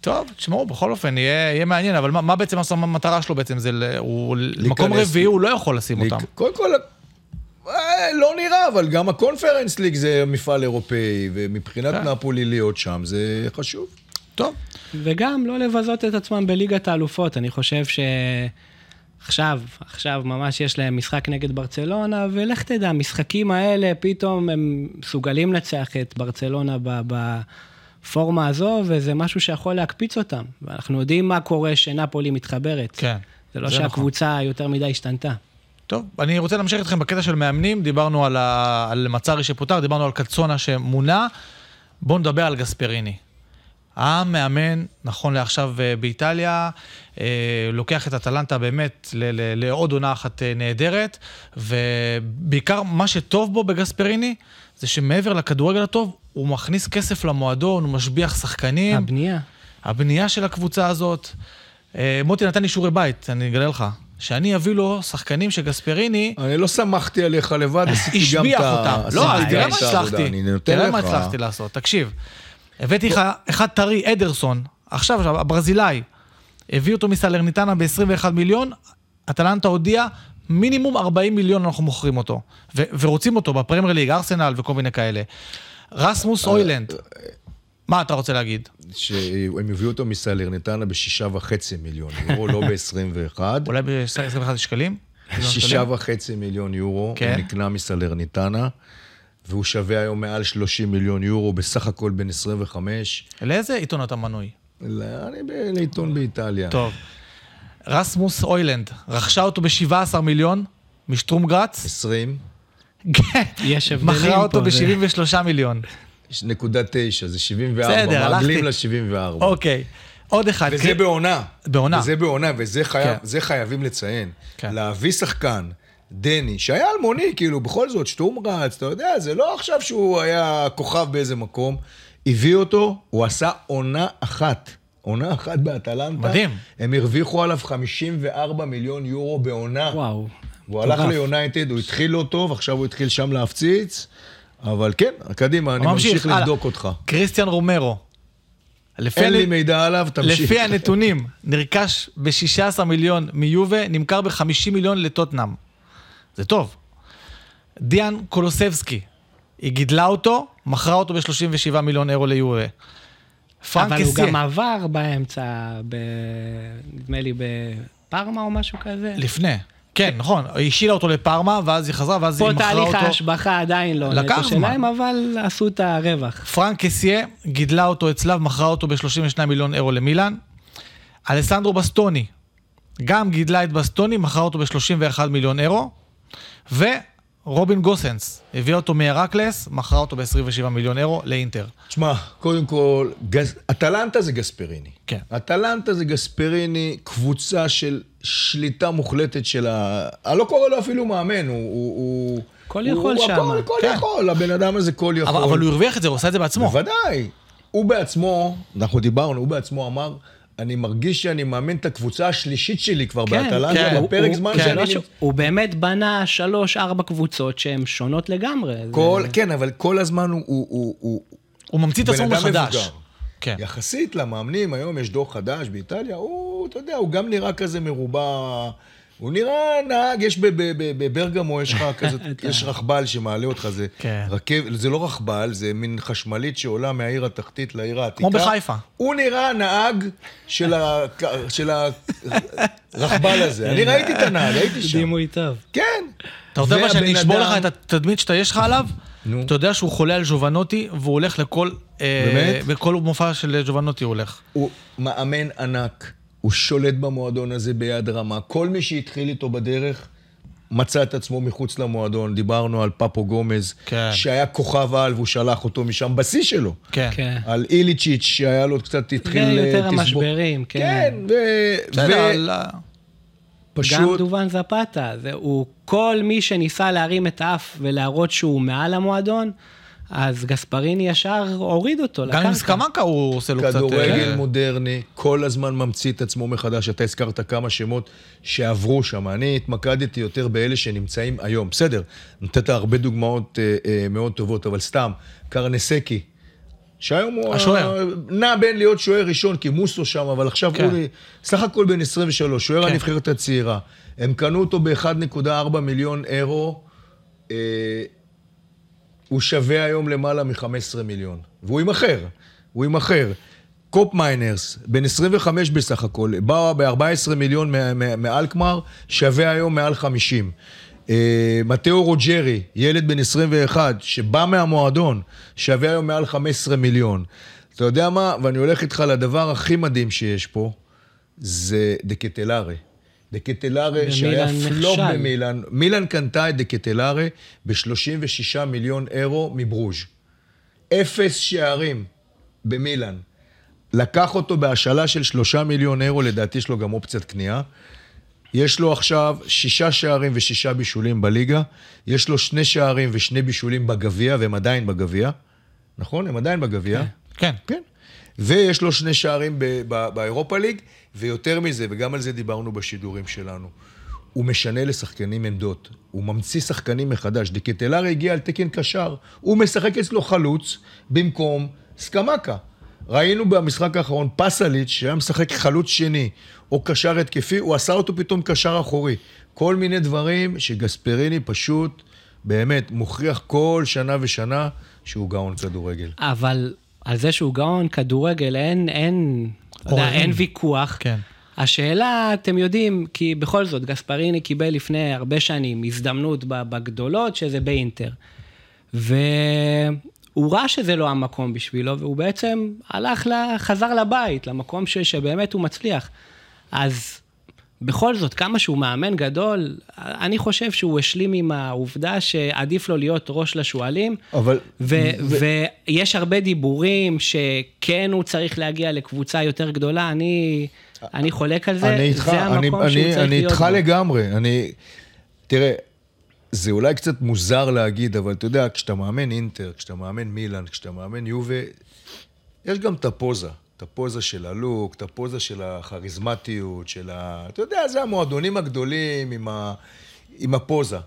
טוב, תשמעו, בכל אופן, יהיה, יהיה מעניין, אבל מה, מה בעצם המטרה שלו בעצם? זה, הוא, מקום רביעי, הוא לא יכול לשים אותם. קודם כל, אה, לא נראה, אבל גם הקונפרנס ליג זה מפעל אירופאי, ומבחינת כן. נפולי להיות שם זה חשוב. טוב, וגם לא לבזות את עצמם בליגת האלופות. אני חושב שעכשיו, עכשיו ממש יש להם משחק נגד ברצלונה, ולך תדע, המשחקים האלה, פתאום הם מסוגלים לנצח את ברצלונה ב- בפורמה הזו, וזה משהו שיכול להקפיץ אותם. ואנחנו יודעים מה קורה שנפולי מתחברת. כן. זה לא זה נכון. שהקבוצה יותר מדי השתנתה. טוב, אני רוצה להמשיך איתכם בקטע של מאמנים, דיברנו על, ה... על מצרי שפוטר, דיברנו על קצונה שמונה, בואו נדבר על גספריני. המאמן, נכון לעכשיו אה, באיטליה, אה, לוקח את אטלנטה באמת לעוד עונה אחת אה, נהדרת, ובעיקר מה שטוב בו בגספריני, זה שמעבר לכדורגל הטוב, הוא מכניס כסף למועדון, הוא משביח שחקנים. הבנייה. הבנייה של הקבוצה הזאת. מוטי נתן לי שיעורי בית, אני אגלה לך. שאני אביא לו שחקנים שגספריני אני לא שמחתי עליך לבד, עשיתי גם את ה... לא, תראה מה. הצלחתי. תראה מה. הצלחתי לעשות. תקשיב, הבאתי לך אחד טרי, אדרסון, עכשיו, הברזילאי, הביא אותו מסלרניטנה ב-21 מיליון, אטלנטה הודיעה, מינימום 40 מיליון אנחנו מוכרים אותו. ורוצים אותו בפרמייר ליג, ארסנל וכל מיני כאלה. רסמוס אה, אוילנד, מה אתה רוצה להגיד? שהם הביאו אותו מסלרניטנה בשישה וחצי מיליון יורו, לא ב-21. אולי ב-21 שקלים? שישה וחצי מיליון יורו, כן. הוא נקנה מסלרניטנה, והוא שווה היום מעל 30 מיליון יורו, בסך הכל בן 25. לאיזה עיתון אתה מנוי? לא, אני לעיתון באיטליה. טוב. רסמוס אוילנד, רכשה אותו ב-17 מיליון משטרומגרץ, 20, כן, יש הבדלים מכרה אותו פה, זה- ב-73 מיליון. נקודה תשע, זה 74, בסדר, מעגלים הלכתי. ל-74. אוקיי. עוד אחד. וזה קרי- בעונה. בעונה. וזה בעונה, וזה חייב, כן. חייבים לציין. כן. להביא שחקן, דני, שהיה אלמוני, כאילו, בכל זאת, שטום רץ, אתה יודע, זה לא עכשיו שהוא היה כוכב באיזה מקום. הביא אותו, הוא עשה עונה אחת. עונה אחת באטלנטה. מדהים. הם הרוויחו עליו 54 מיליון יורו בעונה. וואו. הוא הלך. ליונייטד, הוא התחיל לא טוב, עכשיו הוא התחיל שם להפציץ. אבל כן, קדימה, אני ממשיך. לבדוק אותך. קריסטיאן רומרו. לפי אין לי מידע עליו, תמשיך. לפי הנתונים, נרכש ב-16 מיליון מיובה, נמכר ב-50 מיליון לטוטנאם. זה טוב. דיאן קולוסבסקי, היא גידלה אותו, מכרה אותו ב-37 מיליון אירו ליובה. פרנק אבל הוא גם עבר באמצע, ב... נדמה לי בפארמה או משהו כזה. לפני. כן, נכון, היא השילה אותו לפארמה, ואז היא חזרה, ואז פה היא מכרה תהליך אותו. ההשבחה עדיין לא לקח. שלהם, אבל עשו את הרווח. פרנק קסיה גידלה אותו אצלה ומכרה אותו ב-32 מיליון אירו למילאן. אלסנדרו בסטוני, גם גידלה את בסטוני, מכרה אותו ב-31 מיליון אירו. ורובין גוסנס, הביאה אותו מהרקלס, מכרה אותו ב-27 מיליון אירו לאינטר. תשמע, קודם כל, גס... אטלנטה זה גספריני. כן. אטלנטה זה גספריני, קבוצה של שליטה מוחלטת של ה... אני לא קורא לו אפילו מאמן, הוא... הוא, הוא כל הוא, יכול הוא שמה. הכל, כל כן. יכול, הבן אדם הזה כל יכול. אבל, אבל הוא הרוויח את זה, הוא עשה את זה בעצמו. בוודאי. הוא בעצמו, אנחנו דיברנו, הוא בעצמו אמר, אני מרגיש שאני מאמן את הקבוצה השלישית שלי כבר כן, באטלנטה, כן. בפרק הוא- זמן הוא- שאני... לא ש- הוא באמת בנה שלוש-ארבע קבוצות שהן שונות לגמרי. זה- כל, כן, אבל כל הזמן הוא... הוא, הוא, הוא הוא ממציא את עצמו מחדש. מבוגר. כן. יחסית למאמנים, היום יש דור חדש באיטליה, הוא, אתה יודע, הוא גם נראה כזה מרובע, הוא נראה נהג, יש ב- ב- ב- בברגמו, יש לך כזה, יש רכבל שמעלה אותך, זה כן. רכב, זה לא רכבל, זה מין חשמלית שעולה מהעיר התחתית לעיר העתיקה. כמו בחיפה. הוא נראה הנהג של, ה, של הרכבל הזה. אני ראיתי את הנהג, הייתי שם. דימוי טוב. כן. אתה מה שאני אשבור לך את התדמית שאתה יש לך עליו? נו. אתה יודע שהוא חולה על ג'ובנוטי, והוא הולך לכל... אה, באמת? בכל מופע של ג'ובנוטי הוא הולך. הוא מאמן ענק, הוא שולט במועדון הזה ביד רמה. כל מי שהתחיל איתו בדרך מצא את עצמו מחוץ למועדון. דיברנו על פפו גומז, כן. שהיה כוכב על והוא שלח אותו משם בשיא שלו. כן. כן. על איליצ'יץ' שהיה לו קצת, התחיל... זה יותר תסבוך. המשברים, כן. כן, ו... בסדר, על ה- גם ופשוט... דובן זפתה, זה, הוא, כל מי שניסה להרים את האף ולהראות שהוא מעל המועדון, אז גספריני ישר הוריד אותו גם עם לקרקע. סקמקה הוא עושה לו קצת... כדורגל אה, מודרני, כל הזמן ממציא את עצמו מחדש. אתה הזכרת כמה שמות שעברו שם. אני התמקדתי יותר באלה שנמצאים היום. בסדר, נתת הרבה דוגמאות אה, אה, מאוד טובות, אבל סתם, קרנסקי, שהיום הוא... השוער. נע בין להיות שוער ראשון, כי מוסו שם, אבל עכשיו כן. הוא סך הכל בן 23, שוער כן. הנבחרת הצעירה. הם קנו אותו ב-1.4 מיליון אירו. אה, הוא שווה היום למעלה מ-15 מיליון. והוא יימכר, הוא יימכר. קופ מיינרס, בן 25 בסך הכל, בא ב-14 מיליון מאלקמר, שווה היום מעל 50. אה, מתאו רוג'רי, ילד בן 21, שבא מהמועדון, שווה היום מעל 15 מיליון. אתה יודע מה? ואני הולך איתך לדבר הכי מדהים שיש פה, זה דקטלארה. דקטלארה, שהיה פלופ נכשל. במילאן. מילאן קנתה את דקטלארה ב-36 מיליון אירו מברוז'. אפס שערים במילאן. לקח אותו בהשאלה של שלושה מיליון אירו, לדעתי יש לו גם אופציית קנייה. יש לו עכשיו שישה שערים ושישה בישולים בליגה, יש לו שני שערים ושני בישולים בגביע, והם עדיין בגביע. נכון? הם עדיין בגביע. כן. כן. ויש לו שני שערים באירופה ליג, ויותר מזה, וגם על זה דיברנו בשידורים שלנו, הוא משנה לשחקנים עמדות. הוא ממציא שחקנים מחדש. דקטלר הגיע על תקן קשר, הוא משחק אצלו חלוץ במקום סקמקה. ראינו במשחק האחרון פסליץ', שהיה משחק חלוץ שני, או קשר התקפי, הוא עשה אותו פתאום קשר אחורי. כל מיני דברים שגספריני פשוט, באמת, מוכיח כל שנה ושנה שהוא גאון כדורגל. אבל על זה שהוא גאון כדורגל, אין, אין, יודע. אין ויכוח. כן. השאלה, אתם יודעים, כי בכל זאת, גספריני קיבל לפני הרבה שנים הזדמנות בגדולות, שזה באינטר. והוא ראה שזה לא המקום בשבילו, והוא בעצם הלך, ל... חזר לבית, למקום ש... שבאמת הוא מצליח. אז בכל זאת, כמה שהוא מאמן גדול, אני חושב שהוא השלים עם העובדה שעדיף לו להיות ראש לשועלים. אבל... ו- ו- ויש הרבה דיבורים שכן הוא צריך להגיע לקבוצה יותר גדולה, אני, אני חולק על זה, אני איתך, זה המקום אני, שהוא אני, צריך אני להיות איתך בו. לגמרי. אני... תראה, זה אולי קצת מוזר להגיד, אבל אתה יודע, כשאתה מאמן אינטר, כשאתה מאמן מילאן, כשאתה מאמן יובה, יש גם את הפוזה. את הפוזה של הלוק, את הפוזה של הכריזמטיות, של ה... אתה יודע, זה המועדונים הגדולים עם, ה... עם הפוזה.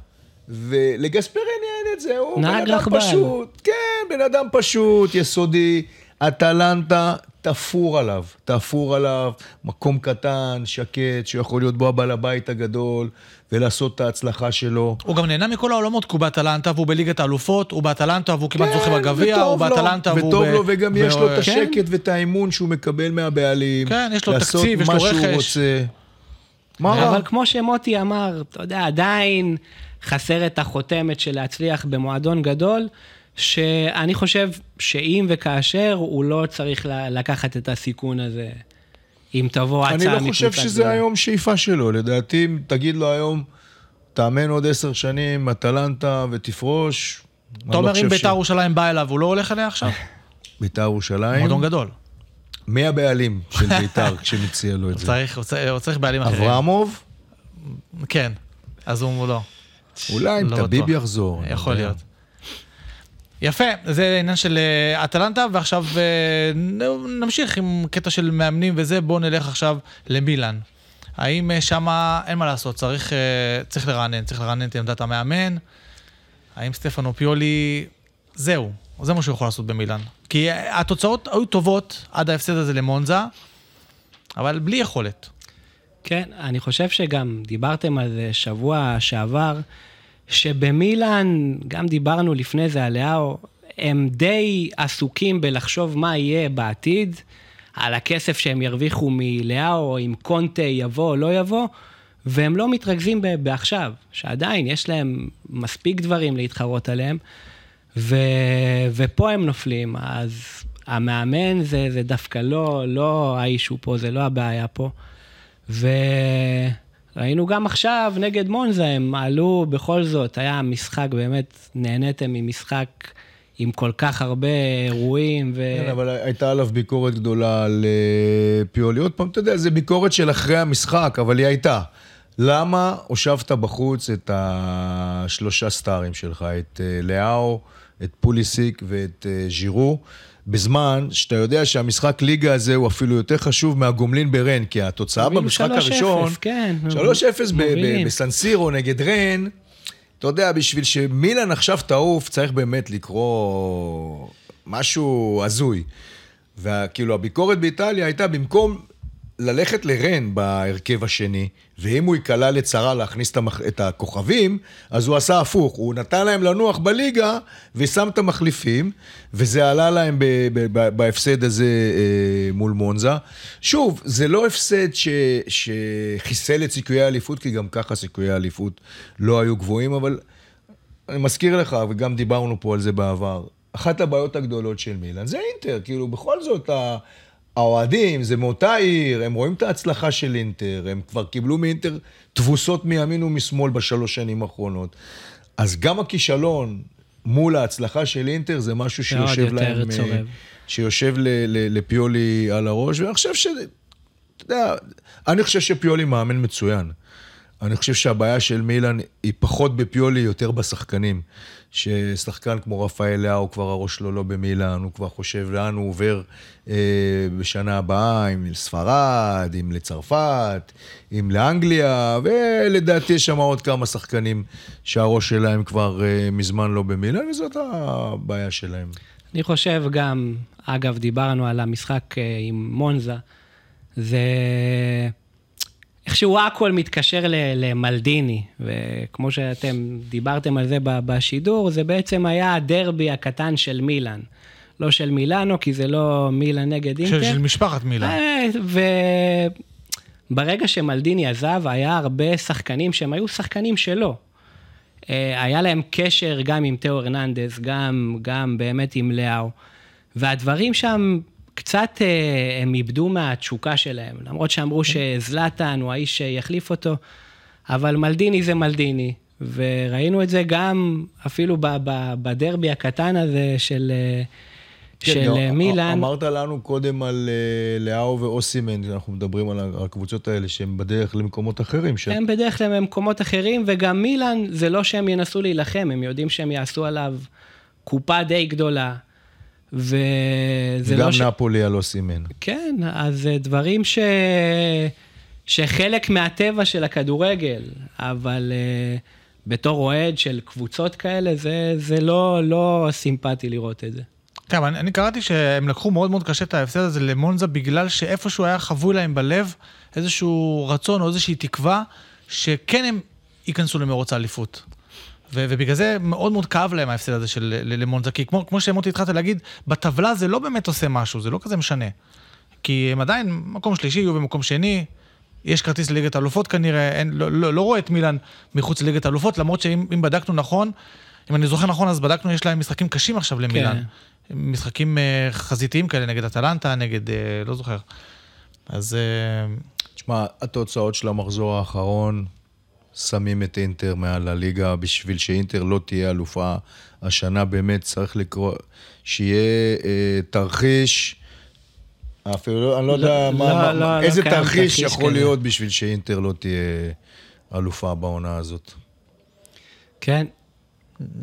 ולגספרין אין את זה, הוא בן אדם רכבל. פשוט. כן, בן אדם פשוט, יסודי. אטלנטה, תפור עליו, תפור עליו, מקום קטן, שקט, שיכול להיות בו הבעל הבית הגדול, ולעשות את ההצלחה שלו. הוא גם נהנה מכל העולמות, כי הוא באטלנטה והוא בליגת האלופות, הוא באטלנטה והוא כמעט כן, זוכה בגביע, הוא באטלנטה והוא... וטוב לו, וגם יש לו את ו- השקט ואת האמון שהוא מקבל מהבעלים. כן, יש לו תקציב, יש לו לעשות מה שהוא רכש. רוצה. מה רע? אבל כמו שמוטי אמר, אתה יודע, עדיין חסר את החותמת של להצליח במועדון גדול, שאני חושב שאם וכאשר הוא לא צריך לקחת את הסיכון הזה, אם תבוא הצעה אני מקבוצה לא חושב שזה גדולה. היום שאיפה שלו. לדעתי, אם תגיד לו היום, תאמן עוד עשר שנים, אטלנטה ותפרוש. אני אתה לא אומר, אם ביתר ירושלים בא אליו, הוא לא הולך אליה עכשיו? ביתר ירושלים, מועדון גדול. מי הבעלים של ביתר כשמציע לו את זה? הוא צריך- בעלים אחרים. אברמוב? כן, אז הוא לא. אולי אם לא טביב בטוח. יחזור. אני יכול. להיות. יפה, זה עניין של אה, אטלנטה, ועכשיו אה, נמשיך עם קטע של מאמנים וזה, בואו נלך עכשיו למילאן. האם אה, שמה, אין מה לעשות, צריך, צריך לרענן, צריך לרענן את עמדת המאמן? האם סטפנו פיולי, זהו, זה מה שהוא יכול לעשות במילאן. כי התוצאות היו טובות עד ההפסד הזה למונזה, אבל בלי יכולת. כן, אני חושב שגם דיברתם על זה שבוע שעבר, שבמילאן, גם דיברנו לפני זה על לאו, הם די עסוקים בלחשוב מה יהיה בעתיד, על הכסף שהם ירוויחו מלאו, אם קונטה יבוא או לא יבוא, והם לא מתרכזים בעכשיו, שעדיין יש להם מספיק דברים להתחרות עליהם, ו... ופה הם נופלים, אז המאמן זה, זה דווקא לא, לא האישו פה, זה לא הבעיה פה. וראינו גם עכשיו נגד מונזה, הם עלו בכל זאת, היה משחק, באמת נהניתם ממשחק עם כל כך הרבה אירועים. ו... כן, אבל הייתה עליו ביקורת גדולה על אה, פיולי. עוד פעם, אתה יודע, זו ביקורת של אחרי המשחק, אבל היא הייתה. למה הושבת בחוץ את השלושה סטארים שלך, את אה, לאהו, את פוליסיק ואת אה, ז'ירו, בזמן שאתה יודע שהמשחק ליגה הזה הוא אפילו יותר חשוב מהגומלין ברן, כי התוצאה במשחק 3-0, הראשון, כן. 3-0 ב- ב- מובילים. בסנסירו נגד רן, אתה יודע, בשביל שמילן עכשיו תעוף, צריך באמת לקרוא משהו הזוי. וכאילו, הביקורת באיטליה הייתה במקום ללכת לרן בהרכב השני, ואם הוא ייקלע לצרה להכניס את, המח... את הכוכבים, אז הוא עשה הפוך. הוא נתן להם לנוח בליגה, ושם את המחליפים, וזה עלה להם ב... ב... ב... בהפסד הזה אה, מול מונזה. שוב, זה לא הפסד ש... שחיסל את סיכויי האליפות, כי גם ככה סיכויי האליפות לא היו גבוהים, אבל אני מזכיר לך, וגם דיברנו פה על זה בעבר, אחת הבעיות הגדולות של מילאן זה אינטר, כאילו בכל זאת האוהדים, זה מאותה עיר, הם רואים את ההצלחה של אינטר, הם כבר קיבלו מאינטר תבוסות מימין ומשמאל בשלוש שנים האחרונות. אז גם הכישלון מול ההצלחה של אינטר זה משהו שיושב להם, אה, צורב. שיושב ל- ל- לפיולי על הראש, ואני חושב ש... אתה יודע, אני חושב שפיולי מאמן מצוין. אני חושב שהבעיה של מילאן היא פחות בפיולי, יותר בשחקנים. ששחקן כמו רפאל לאו, כבר הראש שלו לא במילאן, הוא כבר חושב לאן הוא עובר אה, בשנה הבאה, אם לספרד, אם לצרפת, אם לאנגליה, ולדעתי יש שם עוד כמה שחקנים שהראש שלהם כבר אה, מזמן לא במילאן, וזאת הבעיה שלהם. אני חושב גם, אגב, דיברנו על המשחק אה, עם מונזה, זה... איכשהו הכל מתקשר למלדיני, וכמו שאתם דיברתם על זה בשידור, זה בעצם היה הדרבי הקטן של מילאן. לא של מילאנו, כי זה לא מילאן נגד אינטר. של, משפחת מילאן. אה, וברגע שמלדיני עזב, היה הרבה שחקנים שהם היו שחקנים שלו. אה, היה להם קשר גם עם תאו הרננדז, גם, גם באמת עם לאו. והדברים שם קצת אה, הם איבדו מהתשוקה שלהם, למרות שאמרו שזלאטן הוא האיש שיחליף אותו, אבל מלדיני זה מלדיני, וראינו את זה גם אפילו בדרבי הקטן הזה של, אה, כן, של גם אה, מילאן. אמרת לנו קודם על אה, לאהו ואוסימן, אנחנו מדברים על הקבוצות האלה שהן בדרך למקומות אחרים. ש... הם בדרך כלל במקומות אחרים, וגם מילאן, זה לא שהם ינסו להילחם, הם יודעים שהם יעשו עליו קופה די גדולה. וזה לא ש... נפולי על אוסימן. כן, אז זה דברים ש... שחלק מהטבע של הכדורגל, אבל uh, בתור אוהד של קבוצות כאלה, זה, זה לא, לא סימפטי לראות את זה. כן, אני, אני קראתי שהם לקחו מאוד מאוד קשה את ההפסד הזה למונזה, בגלל שאיפשהו היה חבוי להם בלב איזשהו רצון או איזושהי תקווה, שכן הם ייכנסו למרוץ האליפות. ובגלל זה מאוד מאוד כאב להם ההפסד הזה של ל- למונזה, כי כמו, כמו שמוטי התחלת להגיד, בטבלה זה לא באמת עושה משהו, זה לא כזה משנה. כי הם עדיין מקום שלישי, יהיו במקום שני, יש כרטיס לליגת האלופות כנראה, אין, לא, לא, לא רואה את מילאן מחוץ לליגת האלופות, למרות שאם אם בדקנו נכון, אם אני זוכר נכון, אז בדקנו, יש להם משחקים קשים עכשיו למילאן. כן. משחקים אה, חזיתיים כאלה, נגד אטלנטה, נגד, אה, לא זוכר. אז אה, תשמע, התוצאות של המחזור האחרון שמים את אינטר מעל הליגה בשביל שאינטר לא תהיה אלופה השנה, באמת צריך לקרוא, שיהיה אה, תרחיש, אפילו לא, אני לא יודע לא, מה, לא, מה, לא, איזה לא תרחיש יכול כזה. להיות בשביל שאינטר לא תהיה אלופה בעונה הזאת. כן,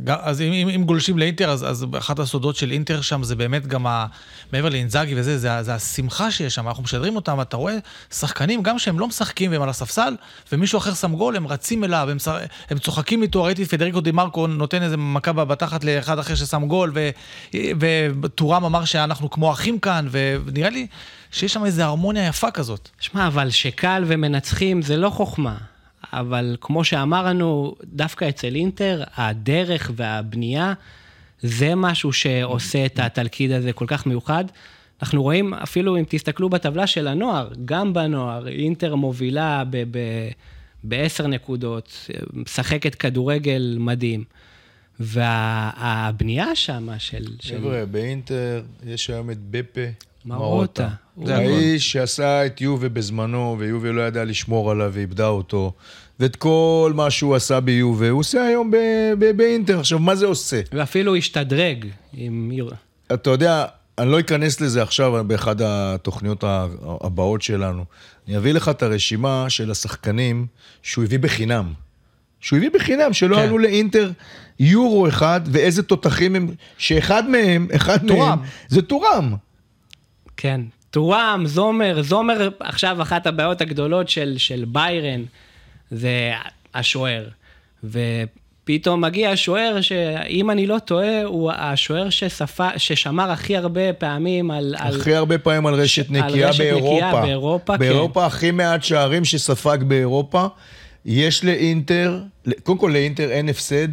אז אם, אם, אם גולשים לאינטר, אז, אז אחת הסודות של אינטר שם זה באמת גם, ה, מעבר לאינזאגי וזה, זה, זה השמחה שיש שם, אנחנו משדרים אותם, אתה רואה שחקנים, גם שהם לא משחקים והם על הספסל, ומישהו אחר שם גול, הם רצים אליו, הם, שר- הם צוחקים איתו, ראיתי את פדריקו די מרקו נותן איזה מכה בתחת לאחד אחר ששם גול, וטורם אמר שאנחנו כמו אחים כאן, ונראה לי שיש שם איזו הרמוניה יפה כזאת. שמע, אבל שקל ומנצחים זה לא חוכמה. אבל כמו שאמרנו, דווקא אצל אינטר, הדרך והבנייה, זה משהו שעושה את התלכיד הזה כל כך מיוחד. אנחנו רואים, אפילו אם תסתכלו בטבלה של הנוער, גם בנוער, אינטר מובילה בעשר נקודות, משחקת כדורגל מדהים. והבנייה שם של... של חבר'ה, באינטר יש היום את בפה מרוטה. זה. האיש שעשה את יובה בזמנו, ויובה לא ידע לשמור עליו ואיבדה אותו. ואת כל מה שהוא עשה ביובה, הוא עושה היום באינטר. עכשיו, מה זה עושה? ואפילו השתדרג עם... אתה יודע, אני לא אכנס לזה עכשיו באחד התוכניות ה- הבאות שלנו. אני אביא לך את הרשימה של השחקנים שהוא הביא בחינם. שהוא הביא בחינם, שלא כן. עלו לאינטר יורו אחד, ואיזה תותחים הם, שאחד מהם, אחד טורם. מהם, זה טורם. כן. טורם, זומר, זומר עכשיו אחת הבעיות הגדולות של, של ביירן, זה השוער. ופתאום מגיע השוער שאם אני לא טועה, הוא השוער. ששמר הכי הרבה פעמים על... על... הכי הרבה פעמים על רשת על נקייה רשת נקייה באירופה. באירופה, כן. באירופה הכי מעט שערים שספג באירופה. יש לאינטר, קודם כל לאינטר אין הפסד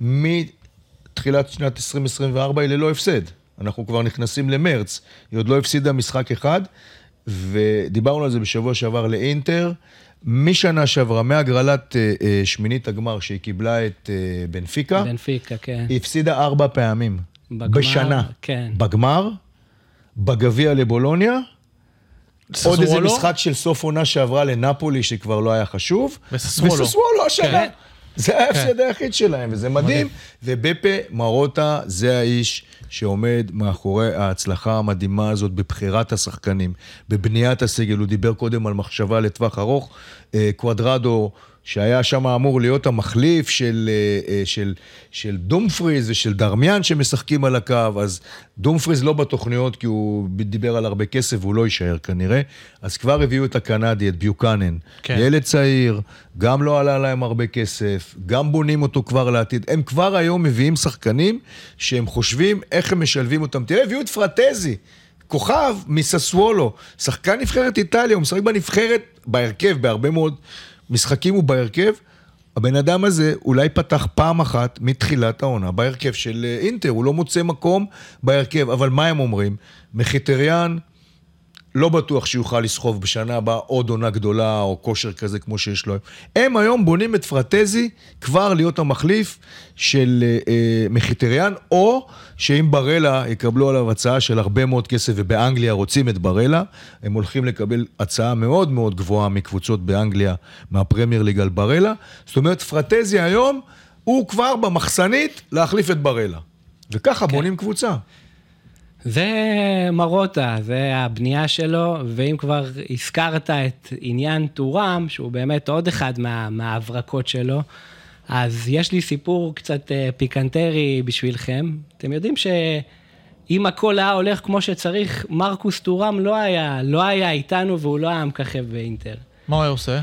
מתחילת שנת 2024 היא ללא הפסד. אנחנו כבר נכנסים למרץ, היא עוד לא הפסידה משחק אחד, ודיברנו על זה בשבוע שעבר לאינטר. משנה שעברה, מהגרלת אה, אה, שמינית הגמר שהיא קיבלה את אה, בנפיקה, בנפיקה, כן. היא הפסידה ארבע פעמים. בגמר, בשנה. כן. בגמר, בגביע לבולוניה, עוד איזה? משחק של סוף עונה שעברה לנפולי שכבר לא היה חשוב. וססוולו. וססוולו השנה. כן. זה ההפסד היחיד שלהם, וזה מדהים. ובפה מרוטה זה האיש שעומד מאחורי ההצלחה המדהימה הזאת בבחירת השחקנים, בבניית הסגל. הוא דיבר קודם על מחשבה לטווח ארוך. אה, קוואדרדו, שהיה שם אמור להיות המחליף של, אה, אה, של, של דומפריז ושל דרמיאן שמשחקים על הקו, אז דומפריז לא בתוכניות כי הוא דיבר על הרבה כסף והוא לא יישאר כנראה, אז כבר הביאו את הקנדי, את ביוקנן. כן. כן. ילד צעיר, גם לא עלה להם הרבה כסף, גם בונים אותו כבר לעתיד. הם כבר היום מביאים שחקנים שהם חושבים איך הם משלבים אותם. תראה, הביאו את פרטזי. כוכב מססוולו, שחקן נבחרת איטליה, הוא משחק בנבחרת, בהרכב, בהרבה מאוד משחקים הוא בהרכב. הבן אדם הזה אולי פתח פעם אחת מתחילת העונה בהרכב של אה, אינטר, הוא לא מוצא מקום בהרכב, אבל מה הם אומרים? מחיטריאן לא בטוח שיוכל לסחוב בשנה הבאה עוד עונה גדולה או כושר כזה כמו שיש לו. הם היום בונים את פרטזי כבר להיות המחליף של אה, אה, מחיטריאן, או שאם ברלה יקבלו עליו הצעה של הרבה מאוד כסף, ובאנגליה רוצים את ברלה, הם הולכים לקבל הצעה מאוד מאוד גבוהה מקבוצות באנגליה, מהפרמייר ליג על ברלה. זאת אומרת, פרטזי היום הוא כבר במחסנית להחליף את ברלה. וככה כן. בונים קבוצה. זה מרוטה, זה הבנייה שלו, ואם כבר הזכרת את עניין טורם, שהוא באמת עוד אחד מה, מההברקות שלו, אז יש לי סיפור קצת אה, פיקנטרי בשבילכם. אתם יודעים שאם הכל היה הולך כמו שצריך, מרקוס טורם לא היה, לא היה איתנו והוא לא היה מככב באינטר. מה הוא היה עושה?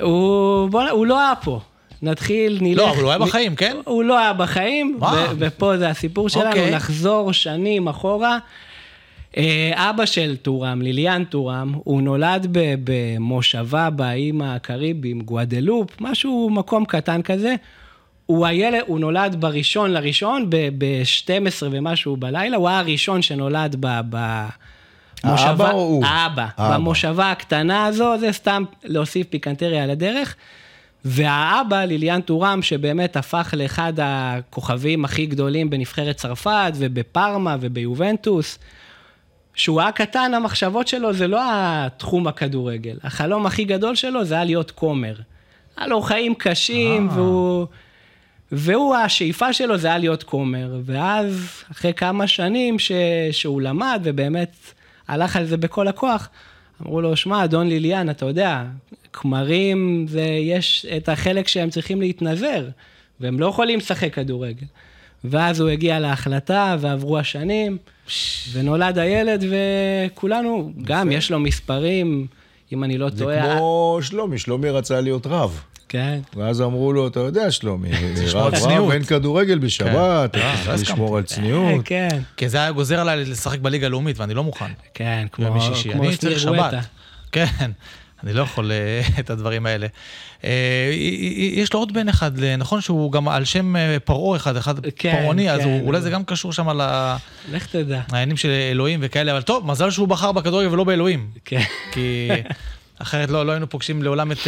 הוא, בוא, הוא לא היה פה. נתחיל, נלך... לא, אבל הוא היה בחיים, כן? הוא לא היה בחיים, ופה זה הסיפור שלנו, אוקיי. נחזור שנים אחורה. אה, אבא של טורם, ליליאן טורם, הוא נולד במושבה באיים הקריביים, גואדלופ, משהו, מקום קטן כזה. הוא הילד, הוא נולד בראשון לראשון, ב-12 ומשהו בלילה, הוא היה הראשון שנולד ב... ב מושבה, האבא או הוא? האבא. האבא. במושבה הקטנה הזו, זה סתם להוסיף פיקנטריה על הדרך. והאבא, ליליאן טורם, שבאמת הפך לאחד הכוכבים הכי גדולים בנבחרת צרפת ובפארמה וביובנטוס, שהוא היה קטן, המחשבות שלו זה לא התחום הכדורגל. החלום הכי גדול שלו זה היה להיות כומר. היה לו חיים קשים, אה. והוא... והוא, השאיפה שלו זה היה להיות כומר. ואז, אחרי כמה שנים ש... שהוא למד, ובאמת הלך על זה בכל הכוח, אמרו לו, שמע, אדון ליליאן, אתה יודע, כמרים, זה, יש את החלק שהם צריכים להתנזר, והם לא יכולים לשחק כדורגל. ואז הוא הגיע להחלטה, ועברו השנים, ונולד הילד, וכולנו, גם יש לו מספרים, אם אני לא טועה... זה כמו שלומי, שלומי רצה להיות רב. כן. ואז אמרו לו, אתה יודע, שלומי, רב רב, אין כדורגל בשבת, כן. צריך אה, לא לשמור על צניעות. כן. כי זה היה גוזר עליי לשחק בליגה הלאומית, ואני לא מוכן. כן, כמו סניר גואטה. כן. אני לא יכול אה, את הדברים האלה. אה, יש לו עוד בן אחד, נכון שהוא גם על שם פרעה אחד, אחד כן, פרעוני, אז כן. אולי זה גם קשור שם על לך תדע. העניינים של אלוהים וכאלה, אבל טוב, מזל שהוא בחר בכדורגל ולא באלוהים. כן. כי אחרת לא, לא היינו פוגשים לעולם את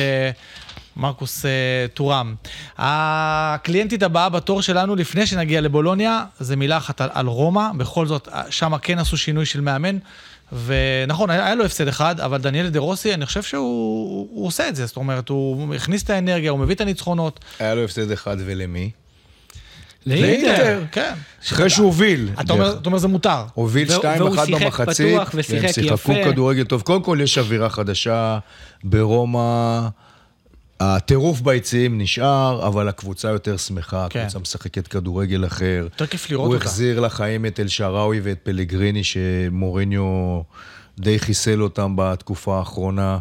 מרקוס uh, טורם. הקליינטית הבאה בתור שלנו, לפני שנגיע לבולוניה, זה מילה אחת על, על רומא, בכל זאת, אה, שם כן עשו שינוי של מאמן. ונכון, היה, היה לו הפסד אחד, אבל דניאל דה רוסי, אני חושב שהוא עושה את זה, זאת אומרת, הוא הכניס את האנרגיה, הוא מביא את הניצחונות. היה לו הפסד אחד ולמי? לאינטר, כן. אחרי שהוא הוביל. אתה אומר זה מותר. הוביל 2-1 במחצית. והוא שיחק פתוח ושיחק יפה. שיחקו כדורגל טוב. קודם כל יש אווירה חדשה ברומא. הטירוף ביציעים נשאר, אבל הקבוצה יותר שמחה, כן. הקבוצה משחקת כדורגל אחר. יותר כיף לראות אותה. הוא החזיר לחיים את אל-שעראוי ואת פלגריני, שמוריניו די חיסל אותם בתקופה האחרונה.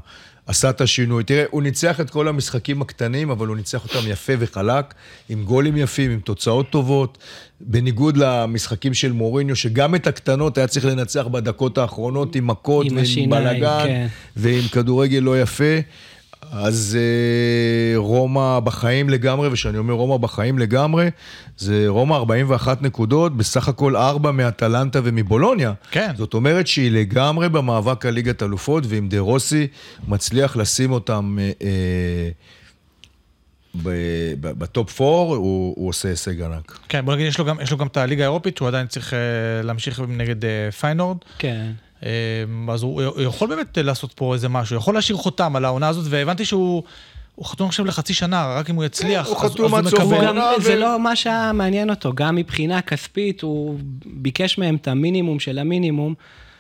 עשה את השינוי. תראה, הוא ניצח את כל המשחקים הקטנים, אבל הוא ניצח אותם יפה וחלק, עם גולים יפים, עם תוצאות טובות, בניגוד למשחקים של מוריניו, שגם את הקטנות היה צריך לנצח בדקות האחרונות עם מכות ועם בלאגן, כן. ועם כדורגל לא יפה. אז אה, רומא בחיים לגמרי, וכשאני אומר רומא בחיים לגמרי, זה רומא 41 נקודות, בסך הכל 4 מאטלנטה ומבולוניה. כן. זאת אומרת שהיא לגמרי במאבק על ליגת אלופות, ואם דה רוסי מצליח לשים אותם אה, אה, ב top 4, הוא, הוא עושה הישג ענק. כן, בוא נגיד, יש לו גם, יש לו גם את הליגה האירופית, שהוא עדיין צריך אה, להמשיך נגד אה, פיינורד. כן. אמ, אז הוא, הוא יכול באמת לעשות פה איזה משהו, יכול להשאיר חותם על העונה הזאת, והבנתי שהוא... הוא חתום עכשיו לחצי שנה, רק אם הוא יצליח, הוא אז, חתום עד סוף העונה. ו... זה לא מה שהיה מעניין אותו, גם מבחינה כספית, הוא ביקש מהם את המינימום של המינימום.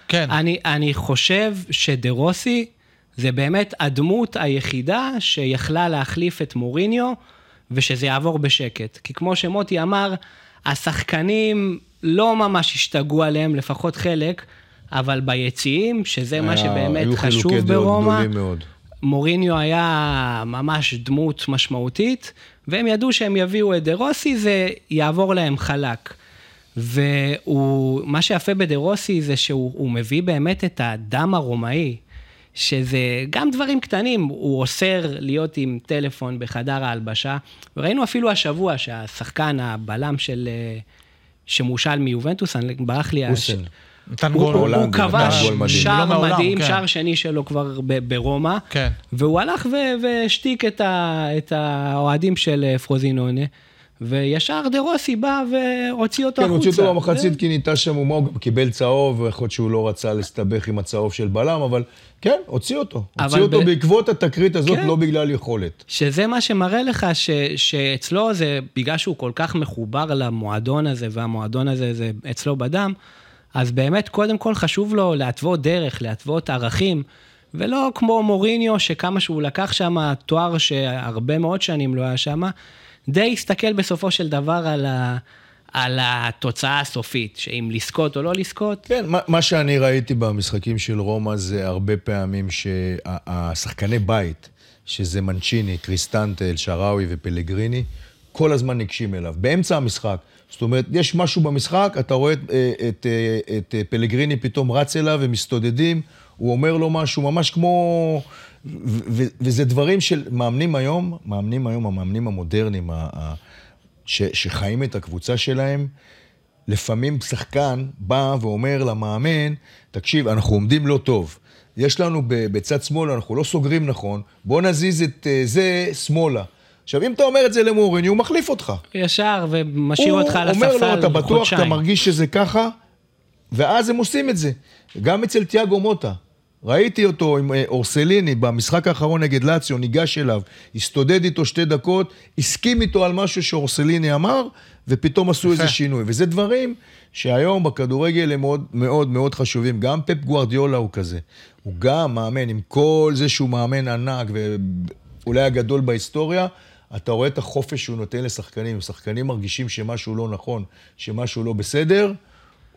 כן. אני, אני חושב שדה רוסי זה באמת הדמות היחידה שיכלה להחליף את מוריניו, ושזה יעבור בשקט. כי כמו שמוטי אמר, השחקנים לא ממש השתגעו עליהם, לפחות חלק. אבל ביציעים, שזה מה שבאמת חשוב ברומא, מוריניו היה ממש דמות משמעותית, והם ידעו שהם יביאו את דה רוסי, זה יעבור להם חלק. ומה שיפה בדה רוסי זה שהוא מביא באמת את הדם הרומאי, שזה גם דברים קטנים, הוא אוסר להיות עם טלפון בחדר ההלבשה, וראינו אפילו השבוע שהשחקן, הבלם של, שמושל מיובנטוס, ברח לי... אוסן. הש... נתן הוא- גול הוא- הוא כבש. שער לא מדהים, כן. שער שני שלו כבר ב- ברומא, כן. והוא הלך והשתיק את ה- את האוהדים של אה, פרוזינונה, וישר דה רוסי בא והוציא אותו כן, החוצה. הוציא אותו במחצית כי נהייתה שם אומה, הוא קיבל צהוב, ויכול להיות שהוא לא רצה להסתבך עם הצהוב של בלם, אבל כן, הוציא אותו. הוציא אותו ב- בעקבות התקרית הזאת, כן. לא בגלל יכולת. שזה מה שמראה לך ש, שאצלו זה, בגלל שהוא כל כך מחובר למועדון הזה, והמועדון הזה זה אצלו בדם, אז באמת קודם כל חשוב לו להתוות דרך, להתוות ערכים, ולא כמו מוריניו, שכמה שהוא לקח שם תואר שהרבה מאוד שנים לא היה שם, די הסתכל בסופו של דבר על, ה, על התוצאה הסופית, שאם לזכות או לא לזכות, כן, מה, מה שאני ראיתי במשחקים של רומא זה הרבה פעמים שהשחקני בית, שזה מנצ'יני, קריסטנטה, אלשראוי ופלגריני, כל הזמן ניגשים אליו, באמצע המשחק. זאת אומרת, יש משהו במשחק, אתה רואה את, אה, את, אה, את אה, פלגריני פתאום רץ אליו ומסתודדים, הוא אומר לו משהו, ממש כמו... ו- ו- וזה דברים של מאמנים היום, מאמנים היום, המאמנים המודרניים, ה- ה- ש- שחיים את הקבוצה שלהם, לפעמים שחקן בא ואומר למאמן, תקשיב, אנחנו עומדים לא טוב. יש לנו בצד שמאל, אנחנו לא סוגרים נכון, בוא נזיז את זה שמאלה. עכשיו, אם אתה אומר את זה למוריני, הוא מחליף אותך. ישר ומשאיר אותך על הוא אומר הספסל לו, אתה בטוח, אתה חודשיים. מרגיש שזה ככה? ואז הם עושים את זה. גם אצל תיאגו מוטה. ראיתי אותו עם אה, אורסליני במשחק האחרון נגד לאציו, ניגש אליו, הסתודד איתו שתי דקות, הסכים איתו על משהו שאורסליני אמר, ופתאום עשו איזה שינוי. וזה דברים שהיום בכדורגל הם מאוד מאוד מאוד חשובים. גם פפ גוארדיולה הוא כזה. הוא גם מאמן, עם כל זה שהוא מאמן ענק, ואולי הגדול בהיסטוריה, אתה רואה את החופש שהוא נותן לשחקנים. שחקנים מרגישים שמשהו לא נכון, שמשהו לא בסדר,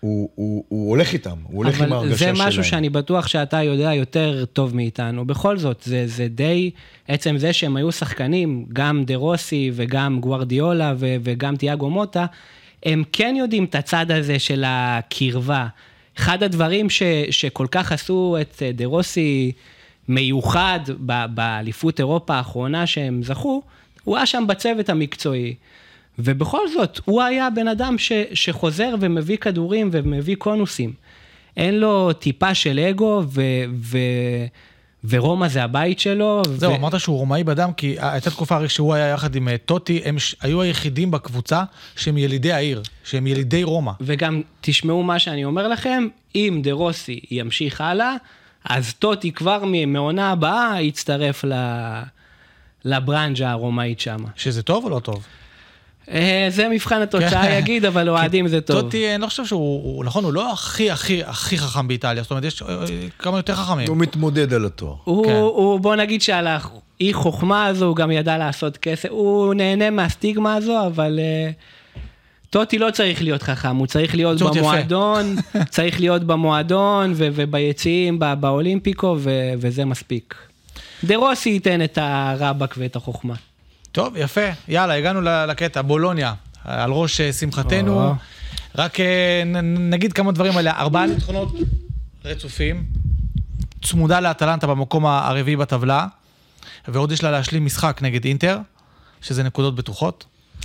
הוא, הוא, הוא הולך איתם, הוא הולך עם אבל ההרגשה זה שלהם. משהו שאני בטוח שאתה יודע יותר טוב מאיתנו. בכל זאת, זה, זה די, עצם זה שהם היו שחקנים, גם דה רוסי וגם גוארדיולה ו, וגם תיאגו מוטה, הם כן יודעים את הצד הזה של הקרבה. אחד הדברים ש, שכל כך עשו את דה רוסי מיוחד באליפות אירופה האחרונה שהם זכו, הוא היה שם בצוות המקצועי. ובכל זאת, הוא היה בן אדם ש, שחוזר ומביא כדורים ומביא קונוסים. אין לו טיפה של אגו, ו, ו, ורומא זה הבית שלו. זהו, ו... אמרת שהוא רומאי בדם, כי הייתה תקופה הרי שהוא היה יחד עם אה, טוטי, הם ש- היו היחידים בקבוצה שהם ילידי העיר, שהם ילידי רומא. וגם תשמעו מה שאני אומר לכם, אם דה רוסי ימשיך הלאה, אז טוטי כבר מעונה הבאה יצטרף ל... לברנז'ה הרומאית שם. שזה טוב או לא טוב? אה, זה מבחן התוצאה יגיד, אבל אוהדים זה טוב. טוטי, אני לא חושב שהוא, הוא- נכון, הוא לא הכי הכי הכי חכם באיטליה, זאת אומרת, יש אה, כמה יותר חכמים. הוא מתמודד על התואר. הוא, כן. הוא, בוא נגיד שעל האי חוכמה הזו הוא גם ידע לעשות כסף, הוא נהנה מהסטיגמה הזו, אבל uh, טוטי לא צריך להיות חכם, הוא צריך להיות. במועדון, צריך להיות במועדון וביציעים באולימפיקו, וזה מספיק. דה רוסי ייתן את הרבק ואת החוכמה. טוב, יפה. יאללה, הגענו לקטע, בולוניה, על ראש אה, שמחתנו. או. רק אה, נגיד כמה דברים עליה. ארבעה ניצחונות רצופים, צמודה לאטלנטה במקום הרביעי בטבלה, ועוד יש לה להשלים משחק נגד אינטר, שזה נקודות בטוחות.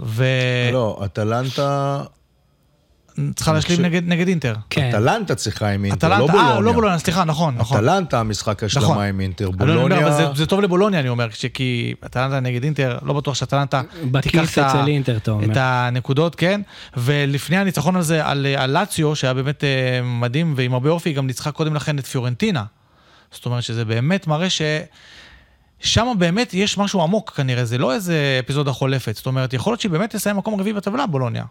וצריכה לא, אטלנטה, להשלים חושב- נגד, נגד אינטר. כן. אטלנטה צריכה עם אינטר, לא אטלנטה, בולוניה. אה, לא בולוניה, סליחה, נכון, נכון. אטלנטה המשחק השלמה נכון. עם אינטר. אומר, בולוניה... זה, זה טוב לבולוניה, אני אומר, כי אטלנטה נגד אינטר, לא בטוח שאטלנטה תיקח את הנקודות, כן. ולפני הניצחון הזה על, על לאציו, שהיה באמת אה, מדהים ועם הרבה אופי, היא גם ניצחה קודם לכן את פיורנטינה. זאת אומרת שזה באמת מראה ש... שם באמת יש משהו עמוק כנראה, זה לא איזה אפיזודה חולפת. זאת אומרת, יכול להיות שהיא באמת תסיים מקום רביעי בטבלה, בולוניה.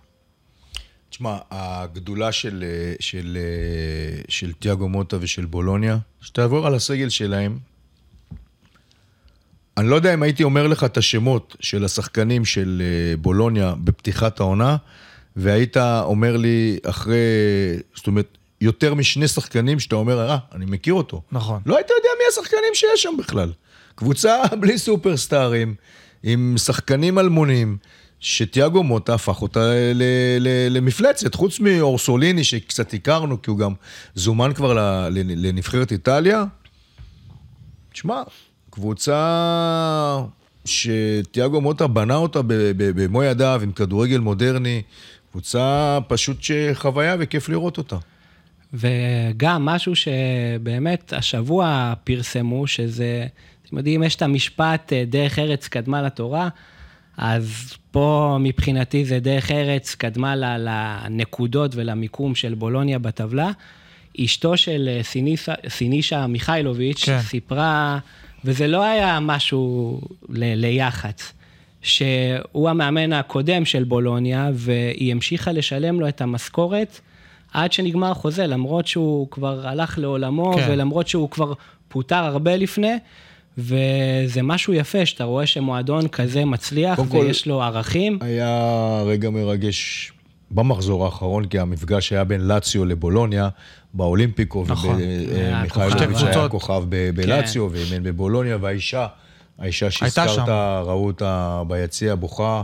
תשמע, הגדולה של, אה, של, אה, של תיאגו מוטה ושל בולוניה, שתעבור על הסגל שלהם, אני לא יודע אם הייתי אומר לך את השמות של השחקנים של אה, בולוניה בפתיחת העונה, והיית אומר לי אחרי, זאת אומרת, יותר משני שחקנים שאתה אומר, אה, אני מכיר אותו. נכון. לא היית יודע מי השחקנים שיש שם בכלל. קבוצה בלי סופרסטארים, עם שחקנים אלמונים, שתיאגו מוטה הפך אותה ל- ל- למפלצת, חוץ מאורסוליני שקצת הכרנו, כי הוא גם זומן כבר לנבחרת איטליה. תשמע, קבוצה שתיאגו מוטה בנה אותה במו ידיו, עם כדורגל מודרני, קבוצה פשוט שחוויה וכיף לראות אותה. וגם משהו שבאמת השבוע פרסמו, שזה, אתם יודעים, יש את המשפט דרך ארץ קדמה לתורה, אז פה מבחינתי זה דרך ארץ קדמה לנקודות ולמיקום של בולוניה בטבלה. אשתו של אה, סיניסה, סינישה מיכאילוביץ' כן. סיפרה, וזה לא היה משהו ל, ליח"צ, שהוא המאמן הקודם של בולוניה, והיא המשיכה לשלם לו את המשכורת עד שנגמר חוזה, למרות שהוא כבר הלך לעולמו, כן. ולמרות שהוא כבר פוטר הרבה לפני. וזה משהו יפה, שאתה רואה שמועדון כזה מצליח, ויש לו ערכים. היה רגע מרגש במחזור האחרון, כי המפגש היה בין לאציו לבולוניה, באולימפיקו, נכון. ומיכאלוביץ' היה כוכב בלאציו, כן. ואימן בבולוניה, והאישה, האישה שהזכרת, ראו אותה ביציע בוכה,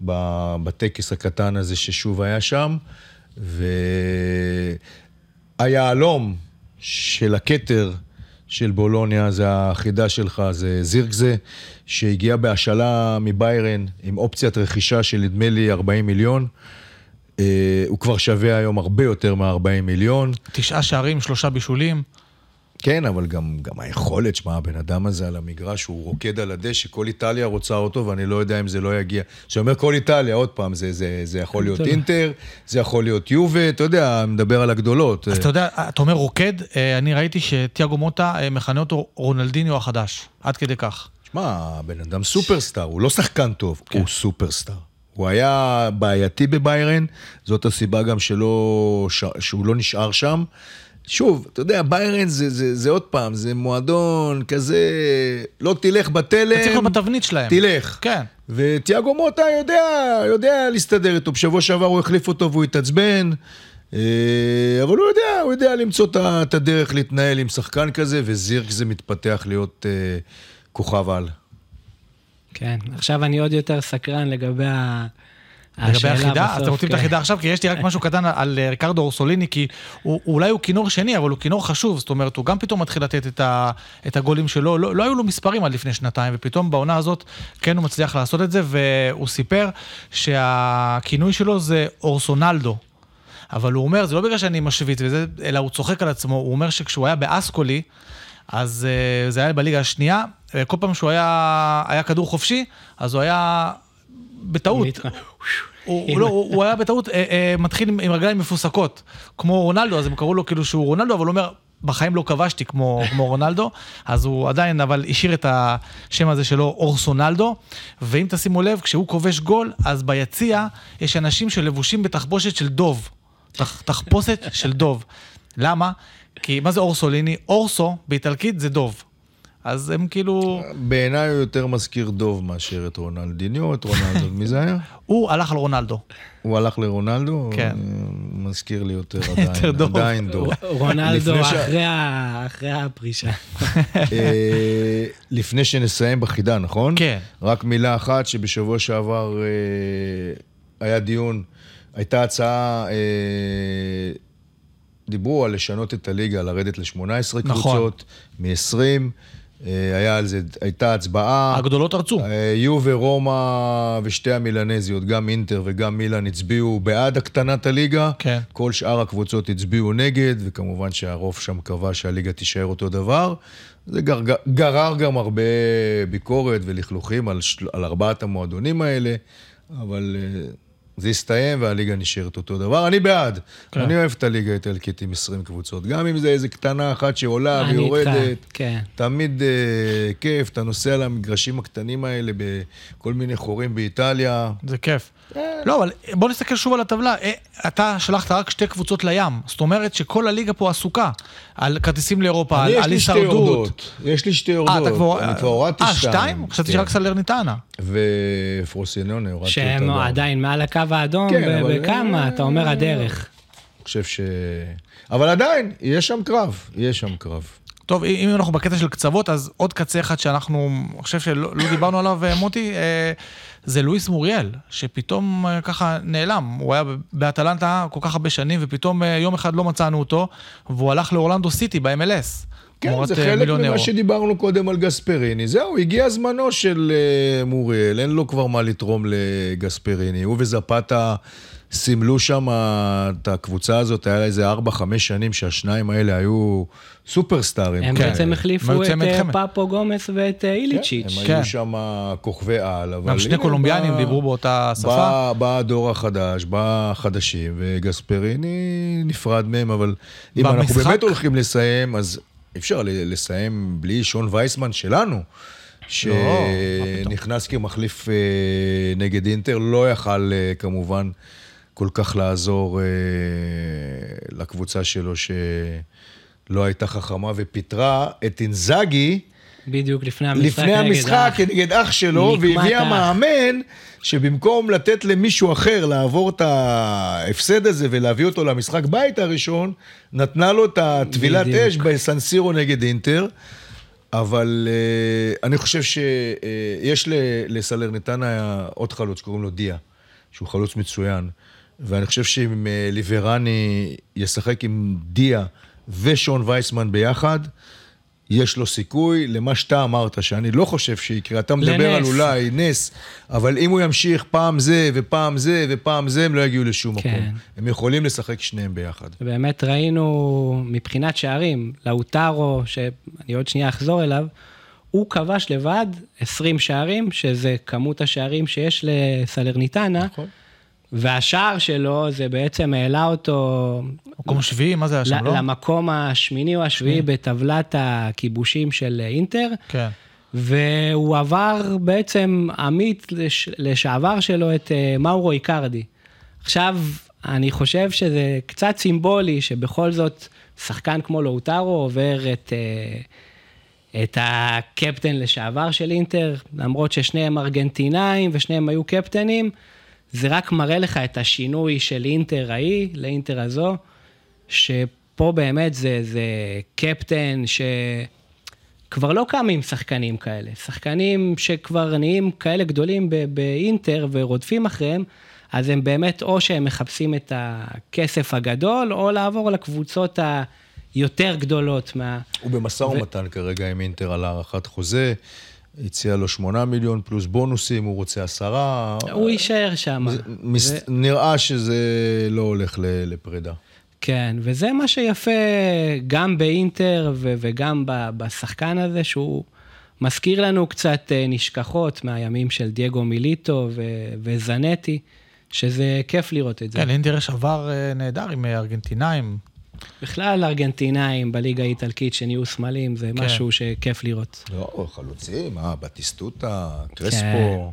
בטקס הקטן הזה ששוב היה שם, והיהלום של הכתר, של בולוניה, זה החידה שלך, זה זירקזה, שהגיע בהשאלה מביירן עם אופציית רכישה של נדמה לי 40 מיליון. Uh, הוא כבר שווה היום הרבה יותר מ-40 מיליון. תשעה שערים, שלושה בישולים. כן, אבל גם, גם היכולת, שמע, הבן אדם הזה על המגרש, הוא רוקד על הדשא, כל איטליה רוצה אותו, ואני לא יודע אם זה לא יגיע. כשאני אומר כל איטליה, עוד פעם, זה, זה, זה יכול להיות אינטר, זה יכול להיות יובה, אתה יודע, מדבר על הגדולות. אז אתה יודע, אתה אומר רוקד, אה, אני ראיתי שתיאגו מוטה אה, מכנה אותו רונלדיניו החדש, עד כדי כך. שמע, הבן אדם סופרסטאר, הוא לא שחקן טוב, כן. הוא סופרסטאר. הוא היה בעייתי בביירן, זאת הסיבה גם שלא, שהוא לא נשאר שם. שוב, אתה יודע, ביירן זה, זה, זה עוד פעם, זה מועדון כזה, לא תלך בתלם. אתה צריך להיות בתבנית שלהם. תלך. כן. ותיאגו מוטה יודע, יודע להסתדר איתו. בשבוע שעבר הוא החליף אותו והוא התעצבן. אה, אבל הוא יודע, הוא יודע למצוא את הדרך להתנהל עם שחקן כזה, וזירק זה מתפתח להיות אה, כוכב על. כן, עכשיו אני עוד יותר סקרן לגבי ה... לגבי החידה, אתם רוצים את כן. החידה עכשיו? כי יש לי רק משהו קטן על אה, ריקרדו אורסוליני, כי אולי הוא כינור שני, אבל הוא כינור חשוב, זאת אומרת, הוא גם פתאום מתחיל לתת את הגולים שלו, לא, לא היו לו מספרים עד לפני שנתיים, ופתאום בעונה הזאת כן הוא מצליח לעשות את זה, והוא סיפר שהכינוי שלו זה אורסונלדו. אבל הוא אומר, זה לא בגלל שאני משוויץ וזה, אלא הוא צוחק על עצמו, הוא אומר שכשהוא היה באסקולי, אז uh, זה היה בליגה השנייה, וכל פעם שהוא היה, היה כדור חופשי, אז הוא היה בטעות. הוא, לא, הוא, הוא היה בטעות אה, אה, מתחיל עם, עם רגליים מפוסקות, כמו רונלדו, אז הם קראו לו כאילו שהוא רונלדו, אבל הוא אומר, בחיים לא כבשתי כמו, כמו רונלדו, אז הוא עדיין, אבל השאיר את השם הזה שלו, אורסונלדו, ואם תשימו לב, כשהוא כובש גול, אז ביציע יש אנשים שלבושים בתחבושת של דוב, תח, תחפושת של דוב. למה? כי מה זה אורסוליני? אורסו באיטלקית זה דוב. אז הם כאילו... בעיניי הוא יותר מזכיר דוב מאשר את רונלדיניו, את רונלדו, מי זה היה? הוא הלך על רונלדו. הוא הלך לרונלדו? כן. מזכיר לי יותר עדיין, עדיין דוב. רונלדו אחרי הפרישה. אה, לפני שנסיים בחידה, נכון? כן. רק מילה אחת, שבשבוע שעבר אה, היה דיון, הייתה הצעה... אה, דיברו על לשנות את הליגה, לרדת ל-18 נכון. קבוצות, מ-20. אה, היה על זה, הייתה הצבעה. הגדולות ארצו. אה, יו ורומא ושתי המילנזיות, גם אינטר וגם מילאן, הצביעו בעד הקטנת הליגה. כן. כל שאר הקבוצות הצביעו נגד, וכמובן שהרוב שם קבע שהליגה תישאר אותו דבר. זה גר, גרר גם הרבה ביקורת ולכלוכים על, על ארבעת המועדונים האלה, אבל אה, זה יסתיים והליגה נשארת אותו דבר. אני בעד. כן. אני אוהב את הליגה האיטלקית עם 20 קבוצות. גם אם זה איזה קטנה אחת שעולה ויורדת. כן. תמיד uh, כיף, אתה נוסע למגרשים הקטנים האלה בכל מיני חורים באיטליה. זה כיף. לא, אבל בוא נסתכל שוב על הטבלה. אה, אתה שלחת רק שתי קבוצות לים. זאת אומרת שכל הליגה פה עסוקה. על כרטיסים לאירופה, על הישרדות. יש לי שתי יורדות. אני כבר הורדתי שתיים. אה, שתיים? חשבתי כן. שרק סלרניטנה. ופרוסינונה, הורדתי אותה. שהם עדיין מעל הקו האדום, בכמה, אתה אומר הדרך. אני חושב ש... אבל עדיין, יש שם קרב, יש שם קרב. טוב, אם אנחנו בקטע של קצוות, אז עוד קצה אחד שאנחנו, אני חושב שלא לא דיברנו עליו, מוטי, אה, זה לואיס מוריאל, שפתאום אה, ככה נעלם. הוא היה באטלנטה כל כך הרבה שנים, ופתאום אה, יום אחד לא מצאנו אותו, והוא הלך לאורלנדו סיטי ב-MLS. כן, זה אה, חלק ממה אירו. שדיברנו קודם על גספריני. זהו, הגיע זמנו של אה, מוריאל, אין לו כבר מה לתרום לגספריני. הוא וזפתה סימלו שם את הקבוצה הזאת, היה איזה 4-5 שנים שהשניים האלה היו סופרסטארים. הם כן. בעצם החליפו את אה, מלחמת. פפו גומס ואת אה, איליצ'יץ'. הם כן. היו שם כוכבי על, אבל... גם שני קולומביאנים בא- דיברו באותה שפה. בא, בא הדור החדש, בא החדשים, וגספריני נפרד מהם, אבל אם אנחנו במשחק- באמת הולכים לסיים, אז אי אפשר ל- לסיים בלי שון וייסמן שלנו, לא, שנכנס כמחליף אה, נגד אינטר, לא יכל כמובן כל כך לעזור אה, לקבוצה שלו, שלא הייתה חכמה ופיטרה את אינזאגי. בדיוק לפני המשחק. לפני נגד המשחק. כנגד אח שלו, והביאה. מאמן שבמקום לתת למישהו אחר לעבור את ההפסד הזה ולהביא אותו למשחק בית הראשון, נתנה לו את הטבילת. אש בסנסירו נגד אינטר. אבל uh, אני חושב שיש uh, לסלרניטנה עוד חלוץ שקוראים לו דיה, שהוא חלוץ מצוין. ואני חושב שאם uh, ליברני ישחק עם דיה ושון וייסמן ביחד, יש לו סיכוי למה שאתה אמרת, שאני לא חושב שיקרה. אתה מדבר לנס. על אולי נס, אבל אם הוא ימשיך פעם זה ופעם זה ופעם זה, הם לא יגיעו לשום כן. מקום. הם יכולים לשחק שניהם ביחד. באמת ראינו מבחינת שערים, לאוטרו, שאני עוד שנייה אחזור אליו, הוא כבש לבד 20 שערים, שזה כמות השערים שיש לסלרניטנה, נכון. והשער שלו זה בעצם העלה אותו מקום שביעי, מה זה היה שם, לא? למקום השמיני או השביעי בטבלת הכיבושים של אינטר. כן. והוא עבר בעצם עמית לש, לשעבר שלו את uh, מאורו איקרדי. עכשיו, אני חושב שזה קצת סימבולי שבכל זאת שחקן כמו לאוטרו עובר את, uh, את הקפטן לשעבר של אינטר, למרות ששניהם ארגנטינאים ושניהם היו קפטנים, זה רק מראה לך את השינוי של אינטר ההיא לאינטר הזו, שפה באמת זה, זה קפטן ש... כבר לא קמים שחקנים כאלה. שחקנים שכבר נהיים כאלה גדולים באינטר ורודפים אחריהם, אז הם באמת או שהם מחפשים את הכסף הגדול, או לעבור לקבוצות היותר גדולות מה... הוא במשא ומתן כרגע עם אינטר על הארכת חוזה, הציע לו שמונה מיליון פלוס בונוסים, הוא רוצה עשרה. הוא יישאר שם. מס- נראה שזה לא הולך ל- לפרידה. כן, וזה מה שיפה גם באינטר ו- וגם ב- בשחקן הזה, שהוא מזכיר לנו קצת אה, נשכחות מהימים של דייגו מיליטו ו- וזנטי, שזה כיף לראות את זה. כן, לאינטר יש עבר אה, נהדר עם ארגנטינאים. בכלל ארגנטינאים בליגה האיטלקית שנהיו סמלים, זה כן. משהו שכיף לראות. לא, חלוצים, אה, בטיסטוטה, כן. קרספו,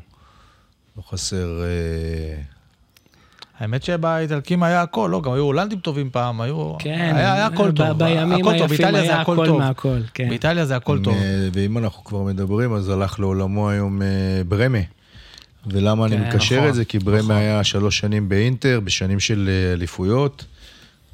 לא חסר... אה, האמת שבאיטלקים היה הכל, לא, גם היו הולנדים טובים פעם, היו... כן, היה היה הכל ב- טוב. בימים הכל טוב, היפים זה היה הכל טוב. מהכל, כן. באיטליה זה הכל טוב. אה, ואם אנחנו כבר מדברים, אז הלך לעולמו היום אה, ברמה. ולמה אני כן, מקשר נכון, את זה? כי ברמה נכון. היה שלוש שנים באינטר, בשנים של אה, אליפויות.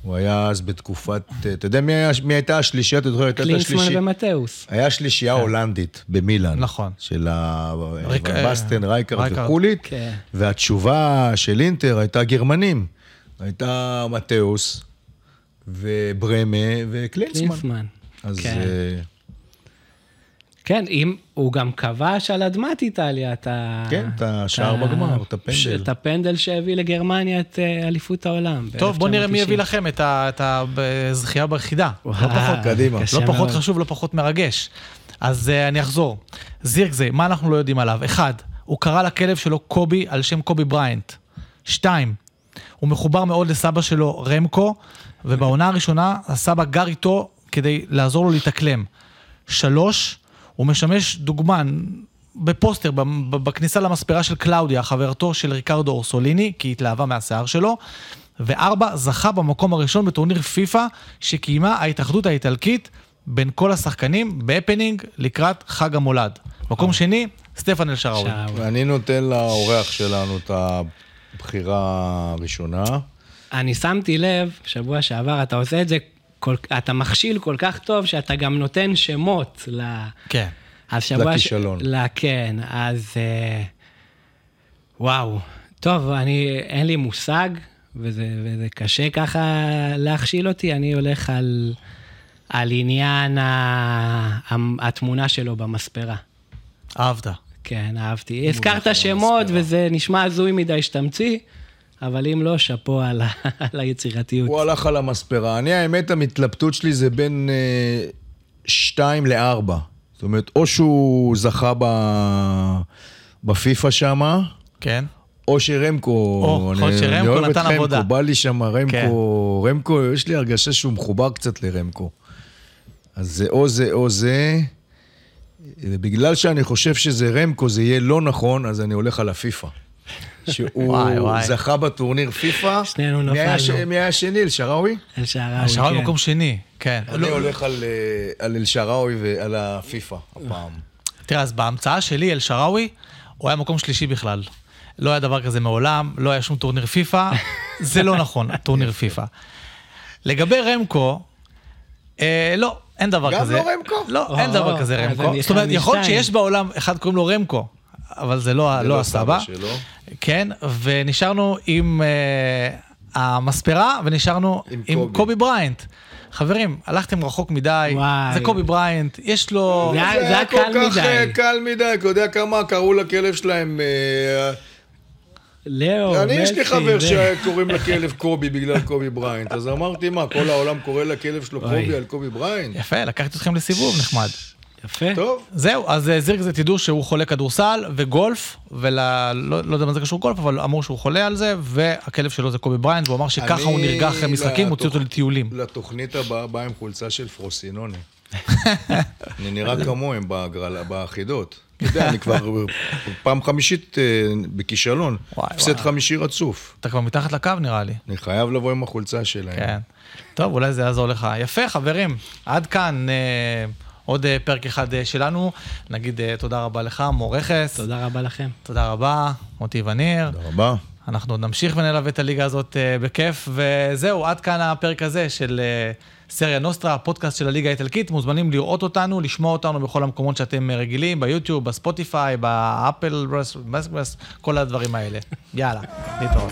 הוא היה אז בתקופת, אה, אתה יודע מי, היה, מי הייתה השלישייה? אתה זוכר? קלינסמן ומתאוס. היה שלישייה הולנדית במילאן. נכון. של ה- ריק- בסטן, רייקרד רייקרד. וחולית. כן. והתשובה של אינטר הייתה גרמנים. הייתה מתאוס, וברהמה וקלינסמן. קלינסמן. אז כן. אה, כן, אם הוא גם כבש על אדמת איטליה את ה... כן, את השער בגמר, את הפנדל. ש- את הפנדל שהביא לגרמניה את אה, אליפות העולם. טוב, בוא נראה מי יביא לכם את ה- את הזכייה ביחידה. לא פחות- קדימה. לא פחות מאוד. חשוב, לא פחות מרגש. אז uh, אני אחזור. זירקזה, מה אנחנו לא יודעים עליו? אחד, הוא קרא לכלב שלו קובי על שם קובי בריינט. שתיים, הוא מחובר מאוד לסבא שלו רמקו, ובעונה הראשונה הסבא גר איתו כדי לעזור לו להתאקלם. שלוש, הוא משמש דוגמן בפוסטר בכניסה למספרה של קלאודיה, חברתו של ריקרדו אורסוליני, כי היא התלהבה מהשיער שלו. וארבע, זכה במקום הראשון בטורניר פיפא שקיימה ההתאחדות האיטלקית בין כל השחקנים בהפנינג לקראת חג המולד. מקום שני, סטפן אלשראוי. אני נותן לאורח שלנו את הבחירה הראשונה. אני שמתי לב, שבוע שעבר, אתה עושה את זה, כל, אתה מכשיל כל כך טוב, שאתה גם נותן שמות ל... כן. לכישלון. ש... ל... כן, אז... אה... וואו. טוב, אני... אין לי מושג, וזה, וזה קשה ככה להכשיל אותי, אני הולך על... על עניין ה... התמונה שלו במספרה. אהבת. כן, אהבתי. הזכרת שמות וזה נשמע הזוי מדי שתמציא, אבל אם לא, שאפו על. על היצירתיות. הוא הלך על המספרה. אני, האמת, המתלבטות שלי זה בין אה, שתיים לארבע. זאת אומרת, או שהוא זכה ב... בפיפא שמה, כן. או שרמקו, או, יכול להיות שרמקו אני אוהב נתן את עבודה. רמקו, בא לי שם רמקו, כן. רמקו, יש לי הרגשה שהוא מחובר קצת לרמקו. אז זה או זה או זה. בגלל שאני חושב שזה רמקו, זה יהיה לא נכון, אז אני הולך על הפיפא. שהוא וואי, וואי. זכה בטורניר פיפא. שנינו מי היה נפלנו. מי היה השני? אל-שעראוי? אל שעראוי, השער כן. במקום שני, כן. אני הולך על, אה, על אל-שעראוי ועל הפיפא הפעם. תראה, אז בהמצאה שלי, אל-שעראוי, הוא היה מקום שלישי בכלל. לא היה דבר כזה מעולם, לא היה שום טורניר פיפא, זה לא נכון, טורניר פיפא. לגבי רמקו, אה, לא, אין דבר גם כזה. לא רמקו? לא, אין או, דבר כזה אז רמקו. זאת אומרת, יכול להיות. שיש בעולם, אחד קוראים לו רמקו, אבל זה לא, זה לא לא הסבא. סבא שלו. כן, ונשארנו עם אה, המספרה, ונשארנו עם עם קובי. קובי בריינט. חברים, הלכתם רחוק מדי, וואי. זה קובי בריינט, יש לו... זה היה- זה היה כל כך מדי. אה, קל מדי, אתה יודע כמה קראו לכלב שלהם... אה, לאו, אני, יש לי חבר זה- שקוראים לכלב קובי בגלל קובי בריינט, אז אמרתי, מה, כל העולם קורא לכלב שלו. קובי על קובי בריינט? יפה, לקחתי אתכם לסיבוב, נחמד. יפה. טוב. זהו, אז אה, זירקזה תדעו שהוא חולה כדורסל וגולף, ולא לא יודע מה זה קשור גולף, אבל אמרו שהוא חולה על זה, והכלב שלו זה קובי בריינט, והוא אמר שככה הוא נרגע אחרי משחקים, הוציא אותו לטיולים. לתוכנית הבאה בא עם חולצה של פרוסינוני. אני נראה כמוהם בחידות. אתה יודע, אני כבר פעם חמישית אה, בכישלון. הפסד. חמישי רצוף. אתה כבר מתחת לקו נראה לי. אני חייב לבוא עם החולצה שלהם. כן. טוב, אולי זה יעזור לך. יפה, חברים, עד כאן אה, עוד אה, פרק אחד אה, שלנו. נגיד אה, תודה רבה לך, מור רכס. תודה רבה לכם. תודה רבה, מוטי וניר. תודה רבה. אנחנו עוד נמשיך ונלווה את הליגה הזאת בכיף, וזהו, עד כאן הפרק הזה של סריה נוסטרה, הפודקאסט של הליגה האיטלקית. מוזמנים לראות אותנו, לשמוע אותנו בכל המקומות שאתם רגילים, ביוטיוב, בספוטיפיי, באפל, כל הדברים האלה. יאללה, להתראות.